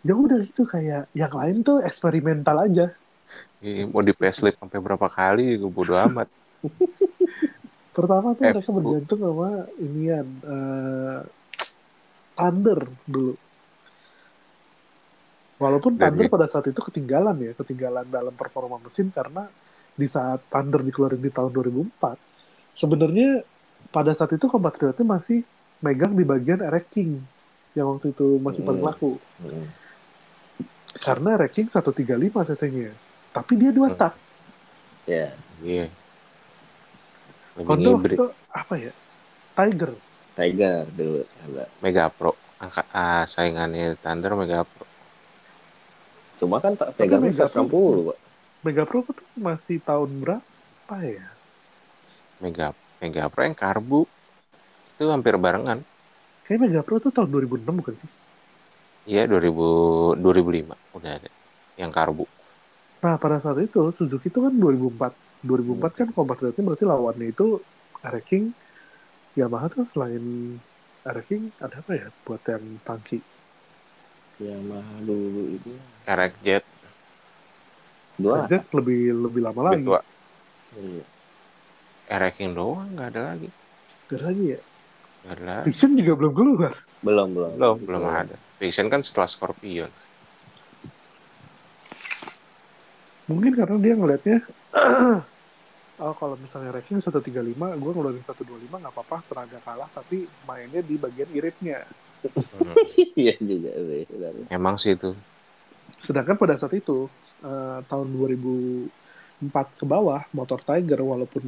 ya udah itu kayak yang lain tuh eksperimental aja Ih, Mau di facelift sampai berapa kali gue bodo amat. pertama tuh Eh, mereka bergantung sama inian eh, Thunder dulu walaupun Dan Thunder ya- pada saat itu ketinggalan ya ketinggalan dalam performa mesin karena di saat Thunder dikeluarin di tahun 2004 sebenarnya pada saat itu kompatriotnya masih megang di bagian King yang waktu itu masih paling Hmm. laku Hmm. karena Erek King 135 cc-nya tapi dia dua Hmm. tak ya Iya. Honda waktu hybrid. itu apa ya Tiger Tiger dulu Mega Pro. Angka, ah, saingannya Thunder Mega Pro. Cuma kan tak pegang Mega 160 pak Mega Pro itu masih tahun berapa ya Mega Mega Pro yang karbu. Itu hampir barengan. Kayaknya Mega Pro itu tahun 2006 bukan sih? Iya, 2000 2005 udah ada yang karbu. Nah, pada saat itu Suzuki itu kan 2004. 2004 kan kompatriotnya berarti lawannya itu King. Yamaha tuh selain King ada apa ya buat yang tangki? Yamaha dulu itu Jet dua Z lebih lebih lama lagi. tua. Iya. Erek yang doang nggak ada lagi. Gak ada lagi ya. Nggak ada lagi. Fiction juga belum keluar. belum belum Belum, belum ada. Fiction kan setelah Scorpion. Mungkin karena dia ngelihatnya Oh, kalau misalnya ranking 135, gue ngeluarin 125 nggak apa-apa, tenaga kalah, tapi mainnya di bagian iritnya. Hmm. iya juga sih benar. Emang sih itu. Sedangkan pada saat itu eh, tahun 2004 ke bawah motor Tiger walaupun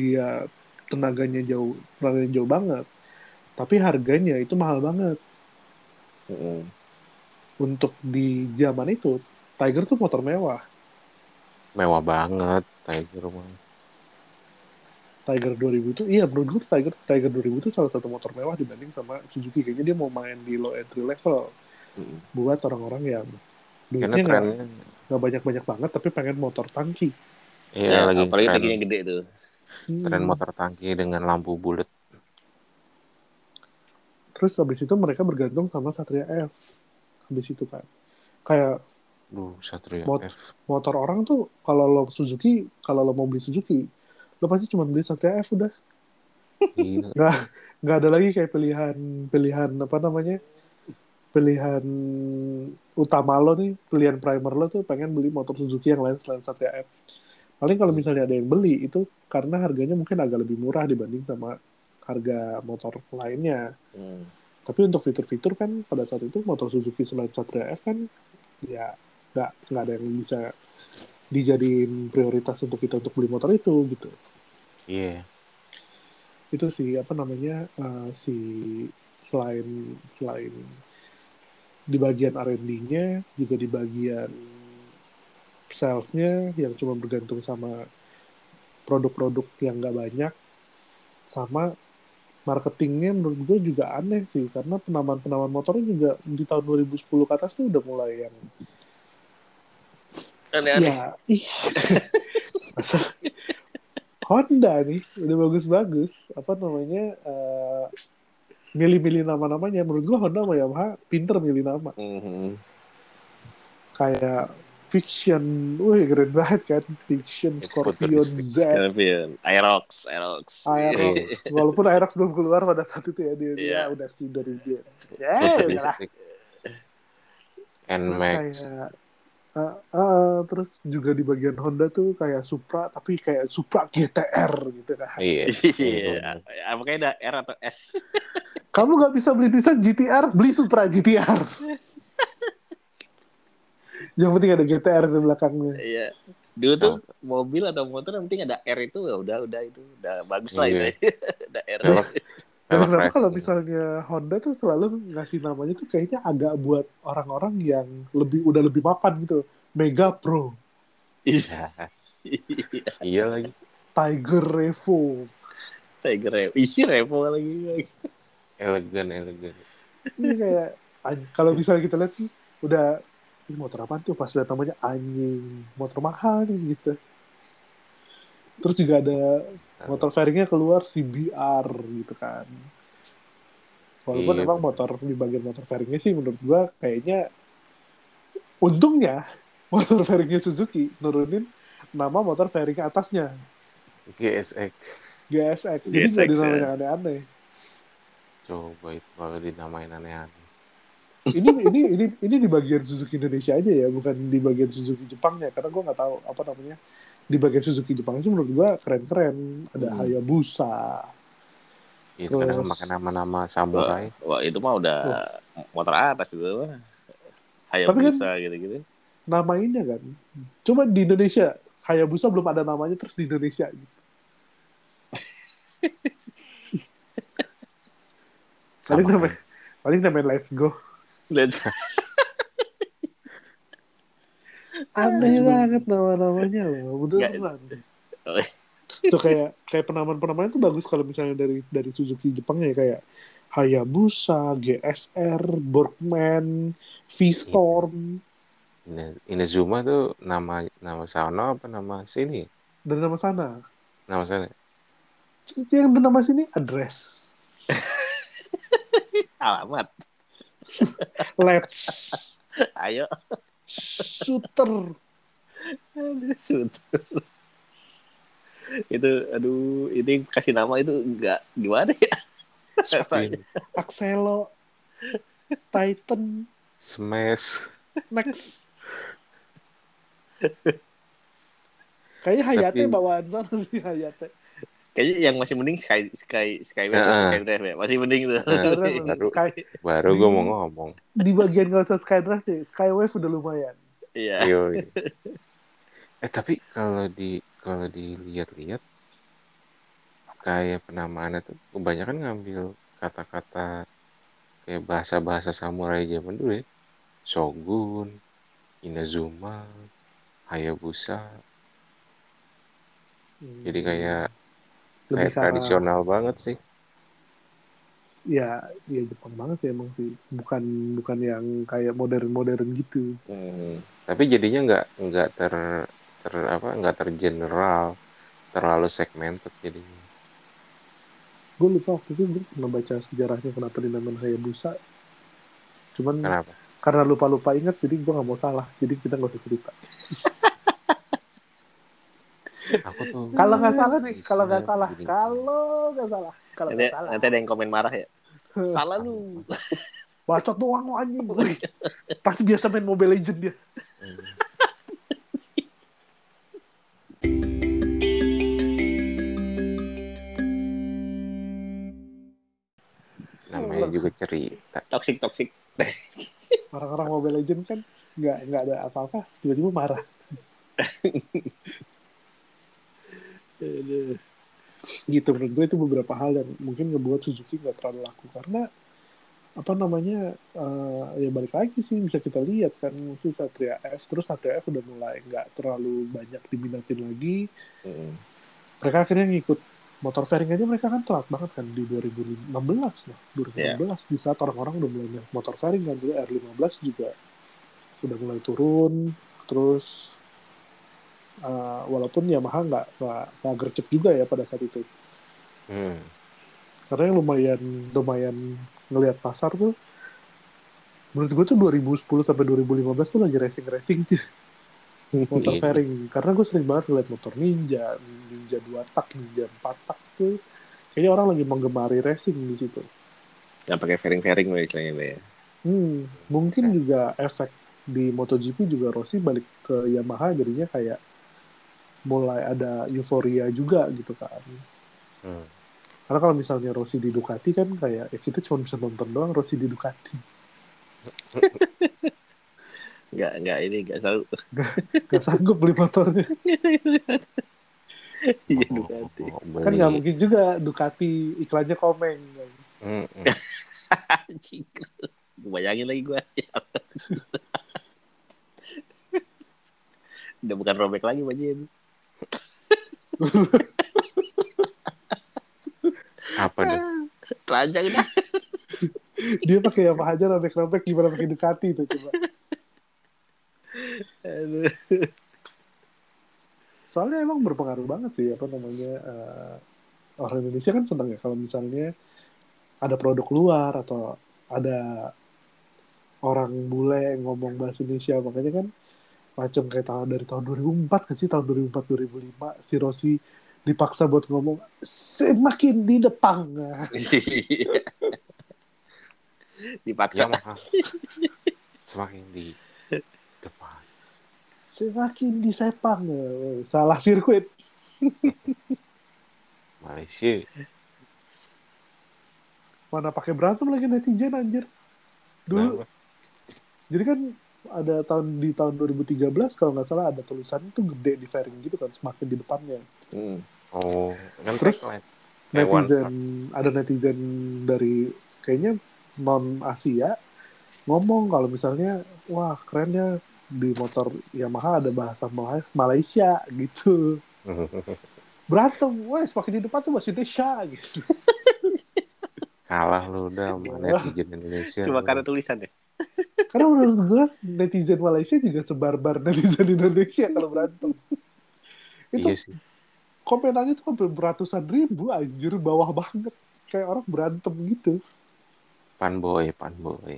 dia tenaganya jauh tenaganya jauh banget, tapi harganya itu mahal banget Mm-mm. untuk di zaman itu. Tiger tuh motor mewah. Mewah banget Tiger mah. Tiger 2000 itu iya menurut gue Tiger Tiger 2000 itu salah satu motor mewah dibanding sama Suzuki kayaknya dia mau main di low entry level Mm-mm. buat orang-orang yang duitnya nggak banyak-banyak banget tapi pengen motor tangki. iya Ya, lagi apalagi tren, taginya gede tuh Hmm. tren motor tangki dengan lampu bulat. Terus habis itu mereka bergantung sama Satria F. Habis itu kan. Kayak Duh, Satria Mot- F. motor orang tuh kalau lo Suzuki, kalau lo mau beli Suzuki, lo pasti cuma beli Satria F udah. Gila. Nggak ada lagi kayak pilihan pilihan apa namanya? Pilihan utama lo nih, pilihan primer lo tuh pengen beli motor Suzuki yang lain selain Satria F. Paling kalau misalnya ada yang beli itu karena harganya mungkin agak lebih murah dibanding sama harga motor lainnya. Hmm. Tapi untuk fitur-fitur kan pada saat itu motor Suzuki selain Satria F kan ya nggak nggak ada yang bisa dijadiin prioritas untuk kita untuk beli motor itu gitu. Iya. Itu sih apa namanya eh, si selain selain di bagian R&D-nya juga di bagian sales-nya yang cuma bergantung sama produk-produk yang nggak banyak sama marketingnya menurut gue juga aneh sih karena penamaan-penamaan motornya juga di tahun 2010 ke atas tuh udah mulai yang aneh-aneh ya masa Honda nih udah bagus-bagus apa namanya eh, milih-milih nama-namanya menurut gue Honda sama Yamaha pinter milih nama Mhm. kayak Fiction, wih keren banget kan, Fiction, Scorpion Z, Scorpion, Aerox, Aerox. Aerox. Walaupun Aerox belum keluar pada saat itu ya dia, dia Iya. udah sih dari dia. Ya, udahlah. Futuristik. Terus Nmax. kayak uh, uh, terus juga di bagian Honda tuh kayak Supra tapi kayak Supra GTR gitu kan. Iya. Iya, apakah ada R atau S? Kamu nggak bisa beli Nissan GTR, beli Supra GTR. Yang penting ada GTR di belakangnya. Iya. Dulu tuh mobil atau motor yang penting ada R itu ya udah udah itu udah bagus lah Iya. itu. ada R. Velg kenapa kalau misalnya Honda tuh selalu ngasih namanya tuh kayaknya agak buat orang-orang yang lebih udah lebih mapan gitu. Mega Pro, Iya. Iya lagi. Tiger Revo. Tiger Revo. Iya Revo lagi. Elegan, elegan. Ini kayak kalau misalnya kita lihat nih, udah ini motor apa tuh pas lihat namanya anjing motor mahal nih gitu terus juga ada motor fairingnya keluar CBR gitu kan walaupun Iya. emang motor di bagian motor fairingnya sih menurut gua kayaknya untungnya motor fairingnya Suzuki nurunin nama motor fairing atasnya GSX. GSX jadi GSX, dinamain ya. aneh-aneh Coba itu kalau dinamain aneh-aneh. ini ini ini ini di bagian Suzuki Indonesia aja ya bukan di bagian Suzuki Jepangnya karena gue nggak tahu apa namanya di bagian Suzuki Jepang itu menurut gue keren-keren ada Hmm. Hayabusa Itu kadang Terus- makan nama-nama samurai. Wah itu mah udah motor atas itu mah. Hayam Tapi kan- gitu-gitu. namanya kan cuma di Indonesia Hayabusa belum ada namanya terus di Indonesia gitu. paling Sama namanya paling namanya Let's Go Let's aneh banget nama-namanya loh beneran tuh kayak kayak penamaan-penamaan itu bagus kalau misalnya dari dari Suzuki Jepang ya kayak Hayabusa, GSR, Borgman, V-Storm, Inazuma tuh nama nama sono apa nama sini? dari nama sana. Nama sana. Yang bernama sini address. alamat. Let's Ayo. Shooter. Aduh, Sud. itu aduh itu kasih nama itu enggak gimana ya? Axelo, Titan, Smash. Next. Kayaknya Hayate Tapi- bawaan sana nih Hayate. Kayaknya yang masih mending Sky Sky Skyway. Skydrive ya. Masih mending tuh. Nah, baru- Sky, Baru gue mau ngomong. di bagian nggak usah Skydrive deh, Skywave udah lumayan. Iya. Yoi. Eh tapi kalau di kalau dilihat-lihat kayak penamaannya tuh kebanyakan ngambil kata-kata kayak bahasa-bahasa samurai zaman dulu ya. Shogun, Inazuma, Hayabusa. Jadi kayak Lebih kayak arah- tradisional banget sih. ya ya Jepang banget sih emang sih bukan bukan yang kayak modern modern gitu Hmm. Tapi jadinya nggak nggak ter ter apa nggak tergeneral, terlalu segmented jadinya. gue lupa waktu itu gue pernah baca sejarahnya kenapa dinamain Hayabusa cuman Kenapa? karena lupa lupa ingat jadi gue nggak mau salah jadi kita nggak usah cerita Aku tuh kalau nggak salah nih bisa kalau nggak salah kalau nggak salah kalau Nanti, nggak salah nanti ada yang komen marah ya. Salah lu. bacot doang lo anjing pasti biasa main Mobile Legend dia. Namanya juga cerita. Toxic toxic. orang-orang Mobile Legend kan nggak nggak ada apa-apa tiba-tiba marah. gitu menurut gue itu beberapa hal yang mungkin ngebuat Suzuki nggak terlalu laku. Karena apa namanya eh, ya balik lagi sih bisa kita lihat kan mungkin Satria S terus Satria F udah mulai nggak terlalu banyak diminatin lagi. Hmm. mereka akhirnya ngikut motor fairing aja mereka kan telat banget kan di 2016 lah. 2016 di saat orang-orang udah mulai naik motor fairing kan dulu R15 juga udah mulai turun. Terus eh, walaupun Yamaha nggak nggak gercep juga ya pada saat itu. Hmm. karena yang lumayan lumayan ngelihat pasar tuh menurut gue tuh 2010 sampai 2015 tuh lagi racing racing motor Iya, fairing. Karena gue sering banget ngeliat motor ninja ninja dua tak ninja empat tak tuh. Kayaknya orang lagi menggemari racing di situ. Yang pakai fairing-fairing lah istilahnya ya. hmm, mungkin juga efek di MotoGP juga Rossi balik ke Yamaha jadinya kayak mulai ada euforia juga gitu kan Hmm. karena kalau misalnya Rossi di Ducati kan kayak ya kita cuma bisa nonton doang Rossi di Ducati Nggak, nggak ini, nggak selalu. gak sanggup beli motornya Iya, Oh, Ducati. oh, kan beli. nggak mungkin juga Ducati iklannya komeng. Anjing. Gue bayangin lagi gue. Udah bukan robek lagi bajin. Apa deh? Telanjang dah. dia pakai apa aja robek-robek gimana pakai Ducati itu coba Aduh. soalnya emang berpengaruh banget sih apa namanya eh, orang Indonesia kan seneng ya kalau misalnya ada produk luar atau ada orang bule yang ngomong bahasa Indonesia makanya kan macam kayak tahun dari tahun 2004 kan sih tahun 2004 2005 si Rossi dipaksa buat ngomong semakin di depan Nah, Dipaksa. Yamaha semakin di depan. semakin di Sepang Nah, salah sirkuit Malaysia. mana pakai berantem lagi netizen anjir dulu Kenapa? Jadi kan ada tahun di tahun 2013 kalau nggak salah ada tulisannya tuh gede di fairing gitu kan semakin di depannya. Hmm. Oh, kan Terus, Netizen ada netizen dari kayaknya non Asia ngomong kalau misalnya wah keren ya di motor Yamaha ada bahasa Malay- Malaysia gitu. Berantem, wah semakin di depan tuh bahasa Indonesia gitu. Kalah lu udah sama netizen Indonesia. Cuma lu. karena tulisan ya. Karena menurut gue netizen Malaysia juga sebarbar netizen Indonesia kalau berantem. Itu Iya sih. komenannya tuh sampai beratusan ribu anjir bawah banget kayak orang berantem gitu Panboy, panboy.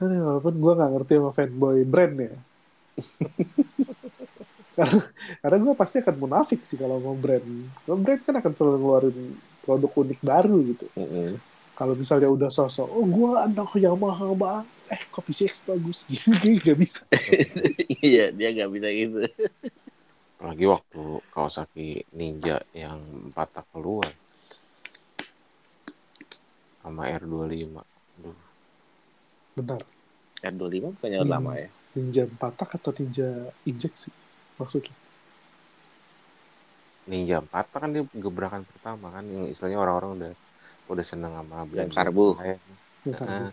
Aduh, walaupun gue nggak ngerti sama fanboy brand ya karena karena gue pasti akan munafik sih kalau mau brand kalau brand kan akan selalu ngeluarin produk unik baru gitu Mm-mm. Kalau misalnya udah sosok oh gue anak Yamaha bang eh kopi CX bagus gitu gak bisa Iya, dia nggak bisa gitu. Apalagi waktu Kawasaki Ninja yang empat tak keluar. Sama R25. Aduh, benar R25 bukannya Hmm. lama ya? ninja patak atau ninja injeksi maksudnya Ninja 4 tak kan dia gebrakan pertama kan yang istilahnya orang-orang udah udah seneng sama brand karbu. lain. Yang karbu. Nah,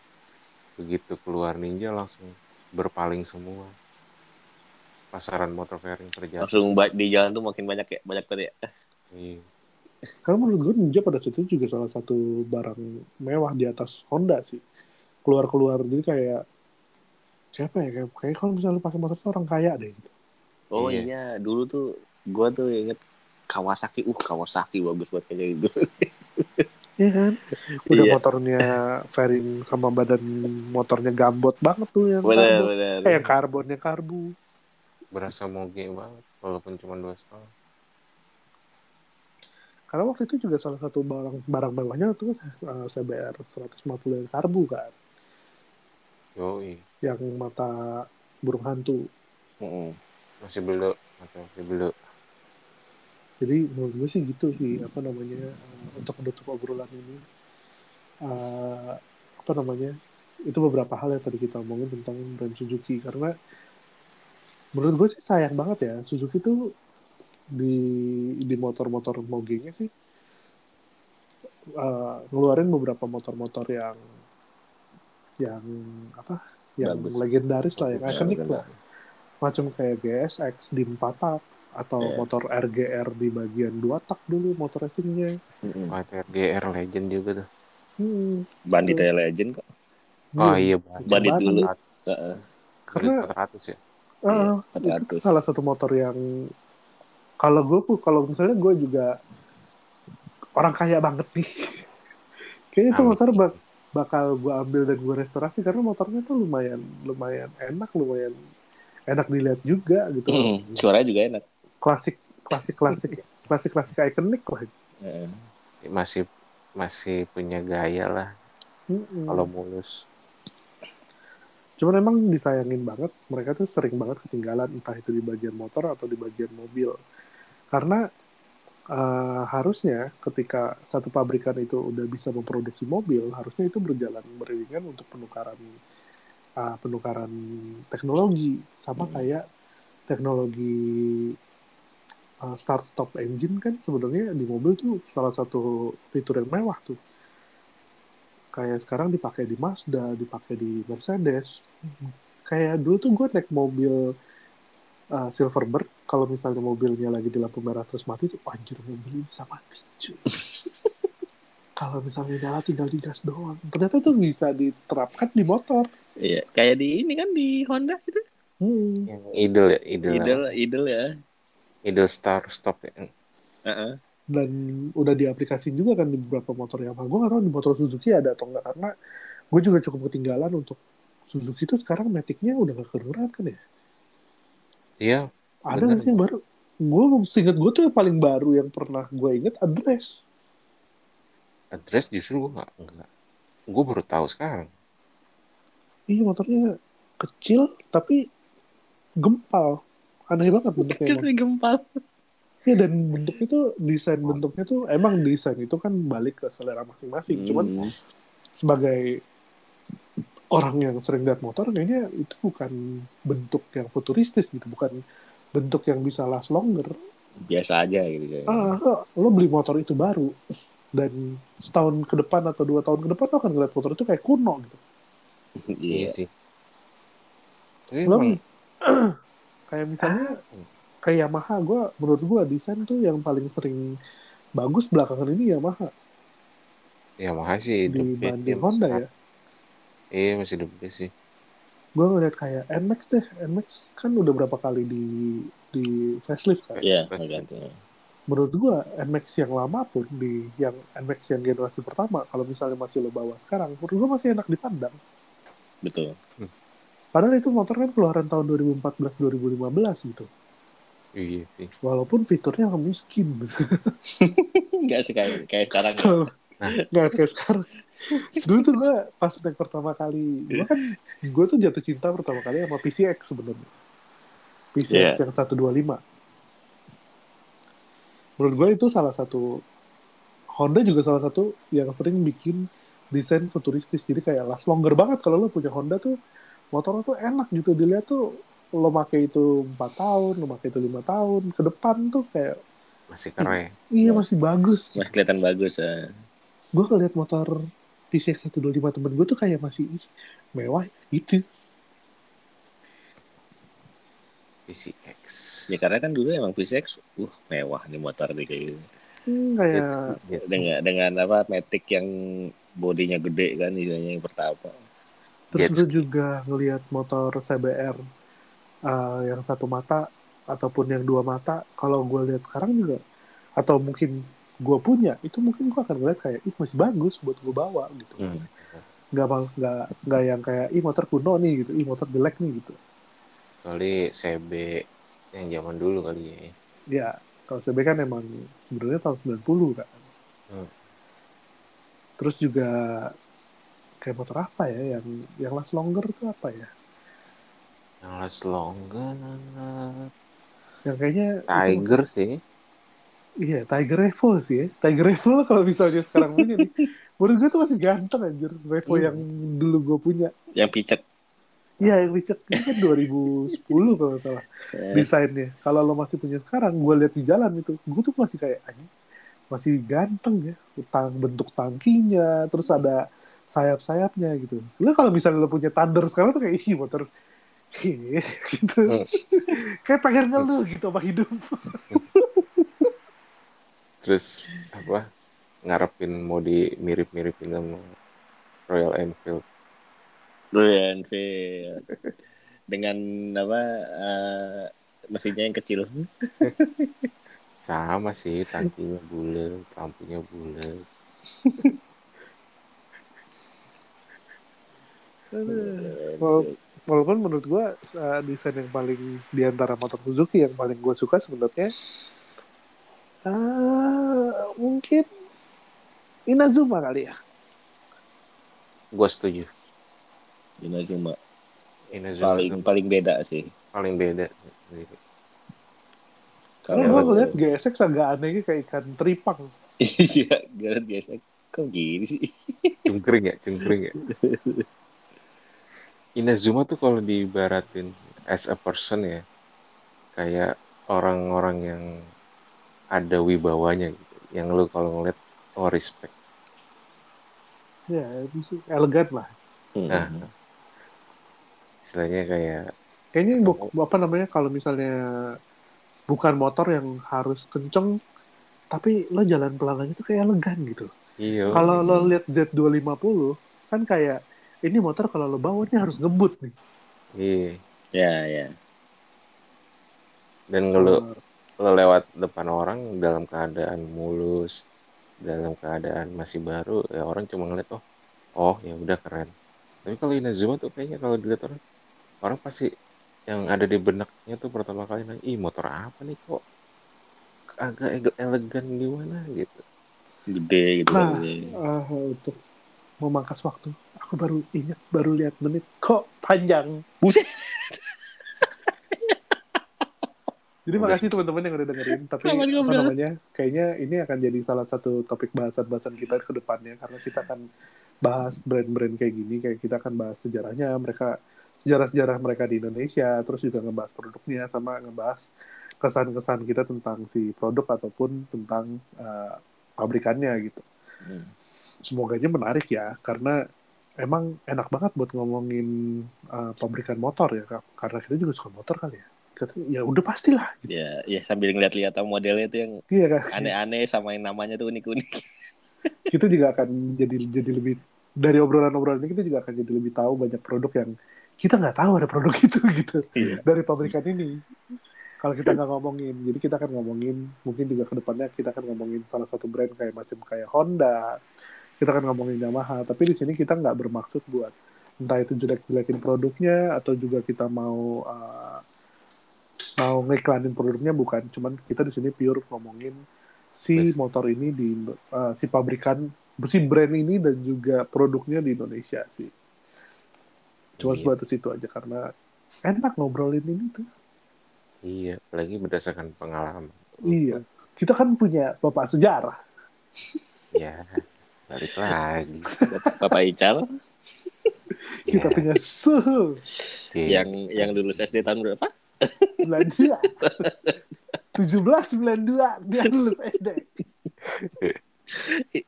begitu keluar Ninja langsung berpaling semua. Pasaran motor fairing terjadi. Langsung di jalan tuh makin banyak ya, banyak banget ya. Iya. Karena menurut gue Ninja pada saat itu juga salah satu barang mewah di atas Honda sih. Keluar-keluar jadi kayak siapa ya kayak, kayak kalau misalnya lu pakai motor tuh orang kaya deh gitu. Oh Iya. iya, dulu tuh gua tuh inget Kawasaki, uh Kawasaki bagus buat kayak gitu. Iya kan? Udah Iya. motornya fairing sama badan motornya gambot banget tuh yang bener, karbon. bener. Eh, yang karbonnya karbu. Berasa moge banget walaupun cuma dua setengah. Karena waktu itu juga salah satu barang barang mewahnya tuh uh, CBR 150 yang karbu kan, Yoi. yang mata burung hantu. Mm-mm. Masih belum. Masih belum. Jadi menurut gue sih gitu sih apa namanya uh, untuk menutup obrolan ini. Uh, apa namanya itu beberapa hal yang tadi kita omongin tentang brand Suzuki. Karena menurut gue sih sayang banget ya Suzuki tuh di di motor-motor mogengnya sih uh, ngeluarin beberapa motor-motor yang yang apa yang Bagus. legendaris lah yang Ya, ikonik lah. Macam kayak GSX di 4 tak atau Iya. motor RGR di bagian 2 tak dulu motor racingnya Mm-mm. GR Legend juga tuh. hmm. Bandit ya legend kok. Oh iya, Bandit. Bandit dulu. Bandit Heeh. Karena 400 ya. uh, Iya, itu 400. salah satu motor yang kalau gue pun kalau misalnya gue juga orang kaya banget nih kayaknya itu motor bak- bakal gue ambil dan gue restorasi karena motornya tuh lumayan lumayan enak lumayan enak dilihat juga gitu Hmm, suaranya juga enak. Klasik klasik klasik klasik klasik ikonik lah masih masih punya gaya lah Mm-mm. kalau mulus Cuman emang disayangin banget, mereka tuh sering banget ketinggalan entah itu di bagian motor atau di bagian mobil. Karena eh, harusnya ketika satu pabrikan itu udah bisa memproduksi mobil, harusnya itu berjalan beriringan untuk penukaran eh, penukaran teknologi sama Hmm. kayak teknologi eh, start stop engine kan sebenarnya di mobil tuh salah satu fitur yang mewah tuh kayak sekarang dipakai di Mazda, dipakai di Mercedes. Kayak dulu tuh gue naik mobil uh, Silverbird, kalau misalnya mobilnya lagi di lampu merah terus mati tuh, anjir mobil ini bisa mati. cuy." kalau misalnya nyala tinggal digas doang. Ternyata tuh bisa diterapkan di motor. Iya, kayak di ini kan di Honda itu. Hmm. yang idol ya idol Idol, idol ya. Idol star stop ya Heeh. Dan udah diaplikasiin juga kan di beberapa motor Yamaha. Gue gak tahu di motor Suzuki ada atau enggak, karena gue juga cukup ketinggalan untuk Suzuki tuh sekarang metiknya udah gak kedengeran kan ya? iya Ada Bener. nggak sih yang baru? Gue seinget gue tuh yang paling baru yang pernah gue inget address. address justru gue nggak nggak gue baru tahu sekarang Iya motornya kecil tapi gempal. Aneh banget bentuknya. Kecil gempal. Iya dan bentuknya tuh desain bentuknya tuh emang desain itu kan balik ke selera masing-masing. Cuman Hmm. sebagai orang yang sering lihat motor kayaknya itu bukan bentuk yang futuristis gitu, bukan bentuk yang bisa last longer. biasa aja gitu kayak. ah, lo- lo beli motor itu baru dan setahun ke depan atau dua tahun ke depan lo akan ngeliat motor itu kayak kuno gitu Iya. iya sih lo kayak misalnya kayak Yamaha gue menurut gue desain tuh yang paling sering bagus belakangan ini Yamaha. Yamaha sih dibanding Honda ya? Iya masih the best sih. Gue ngeliat kayak NMAX deh NMAX kan udah berapa kali di di facelift kan? Iya, ganti. menurut gue NMAX yang lama pun di yang NMAX yang generasi pertama kalau misalnya masih lo bawa sekarang menurut gue masih enak dipandang. Betul. Padahal itu motor kan keluaran tahun 2014-2015 gitu. iya sih Walaupun fiturnya miskin. Enggak sih kayak kayak sekarang. Betul. Nah. Nggak kayak sekarang. Dulu tuh gue pas naik pertama kali, gue kan gue tuh jatuh cinta pertama kali sama PCX sebenarnya. PCX Iya. yang 125. Menurut gue itu salah satu Honda juga salah satu yang sering bikin desain futuristis. Jadi kayak last longer banget kalau lo punya Honda tuh motornya tuh enak gitu dilihat tuh lo pakai itu 4 tahun, lo pakai itu lima tahun, ke depan tuh kayak masih keren iya Mas- masih bagus. Masih kelihatan bagus. eh. gue ngeliat motor PCX 125 temen gue tuh kayak masih ih, mewah ya, gitu. PCX Ya karena kan dulu emang PCX, uh mewah nih motor nih kayak gitu. Hmm, kayak. Dengan dengan apa Matic yang bodinya gede kan istilahnya yang pertama. Terus Jets. gue juga ngeliat motor CBR uh, yang satu mata ataupun yang dua mata. Kalau gue lihat sekarang juga atau mungkin gue punya itu mungkin gue akan ngeliat kayak ih masih bagus buat gue bawa gitu. Hmm. Nggak mal nggak nggak yang kayak ih motor kuno nih gitu, ih motor jelek nih gitu. kecuali CB yang zaman dulu kali ya Ya kalau CB kan emang sebenarnya tahun 90 kan. Hmm. Terus juga kayak motor apa ya yang yang last longer tuh apa ya? yang last longer Yang kayaknya itu- Tiger sih iya Tiger Revo sih ya. Tiger Revo kalau misalnya sekarang punya nih. Menurut gue tuh masih ganteng anjir Revo Iya. yang dulu gue punya. Yang picek. Iya yang Richard ini kan 2010 kalau nggak salah Eh, desainnya. Kalau lo masih punya sekarang, gue lihat di jalan itu, gue tuh masih kayak anjing, masih ganteng ya, tang bentuk tangkinya, terus ada sayap-sayapnya gitu. Lo kalau misalnya lo punya Thunder sekarang tuh kayak ih motor gitu. Hmm. kayak pengen ngeluh gitu sama hidup. terus apa ngarepin mau di mirip-miripin sama Royal Enfield Royal Enfield. Dengan apa eh, mesinnya yang kecil. sama sih tangkinya bulat lampunya bulat Kalau walaupun menurut gue uh, desain yang paling di antara motor Suzuki yang paling gue suka sebenarnya uh, mungkin Inazuma kali ya. Gue setuju. Inazuma. Inazuma Paling paling beda sih. paling beda. Karena Kalau gue ngeliat GSX agak anehnya kayak ikan teripang. Iya, Gareth gesek. Kok gini sih? Cungkring ya, cungkring ya. Inazuma tuh kalau diibaratin as a person ya, kayak orang-orang yang ada wibawanya gitu. Yang lu kalau ngeliat, oh respect. Ya, itu sih elegan lah. Hmm. Nah, istilahnya kayak, Kayaknya bu- apa namanya kalau misalnya bukan motor yang harus kenceng, tapi lo jalan pelan aja tuh kayak elegan gitu. iya, Kalau lo lihat Z250 kan kayak ini motor kalau lo bawa ini harus ngebut nih. iya. Ya, ya. Dan lu, lo lewat depan orang dalam keadaan mulus, dalam keadaan masih baru, ya orang cuma ngeliat, oh, oh ya udah keren. Tapi kalau Inazuma tuh kayaknya kalau dilihat orang, orang pasti yang ada di benaknya tuh pertama kali nanya, ih motor apa nih kok agak elegan gimana gitu. Gede gitu. Nah, eh, untuk memangkas waktu, aku baru ingat, baru lihat menit kok panjang. Buset. Jadi makasih teman-teman yang udah dengerin. Tapi apa ngobrol. namanya? Kayaknya ini akan jadi salah satu topik bahasan-bahasan kita ke depannya karena kita akan bahas brand-brand kayak gini, kayak kita akan bahas sejarahnya mereka, sejarah-sejarah mereka di Indonesia, terus juga ngebahas produknya sama ngebahas kesan-kesan kita tentang si produk ataupun tentang eh, pabrikannya gitu. Hmm. Semoga aja menarik ya, karena emang enak banget buat ngomongin eh, pabrikan motor ya, Kak. karena kita juga suka motor kali ya. Kita- Ya udah pastilah. Gitu. Ya, ya sambil ngeliat-lihat modelnya itu yang Iya aneh-aneh sama yang namanya tuh unik-unik. kita juga akan jadi jadi lebih dari obrolan-obrolan ini kita juga akan jadi lebih tahu banyak produk yang kita nggak tahu ada produk itu gitu Iya. dari pabrikan ini kalau kita nggak ngomongin jadi kita akan ngomongin mungkin juga ke depannya kita akan ngomongin salah satu brand kayak macam kayak Honda kita akan ngomongin Yamaha tapi di sini kita nggak bermaksud buat entah itu jelek-jelekin produknya atau juga kita mau uh, mau ngiklanin produknya bukan cuman kita di sini pure ngomongin si Yes. motor ini di uh, si pabrikan si brand ini dan juga produknya di Indonesia sih cuma Iya. sebatas itu aja karena enak ngobrolin ini tuh Iya, apalagi berdasarkan pengalaman. iya kita kan punya bapak sejarah Ya, balik lagi. Bapak Ical kita Ya, punya suhu yang yang lulus SD tahun berapa? 92 17 92 dia lulus SD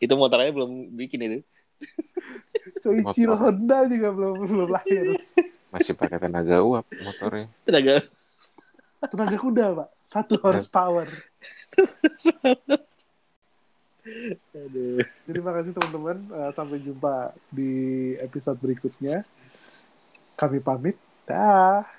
Itu motornya belum bikin itu. Soichiro Motor. Honda juga belum belum lahir masih pakai tenaga uap motornya. Tenaga. tenaga kuda pak satu horsepower Aduh. Terima kasih teman-teman. Eh, sampai jumpa di episode berikutnya. Kami pamit. Dah.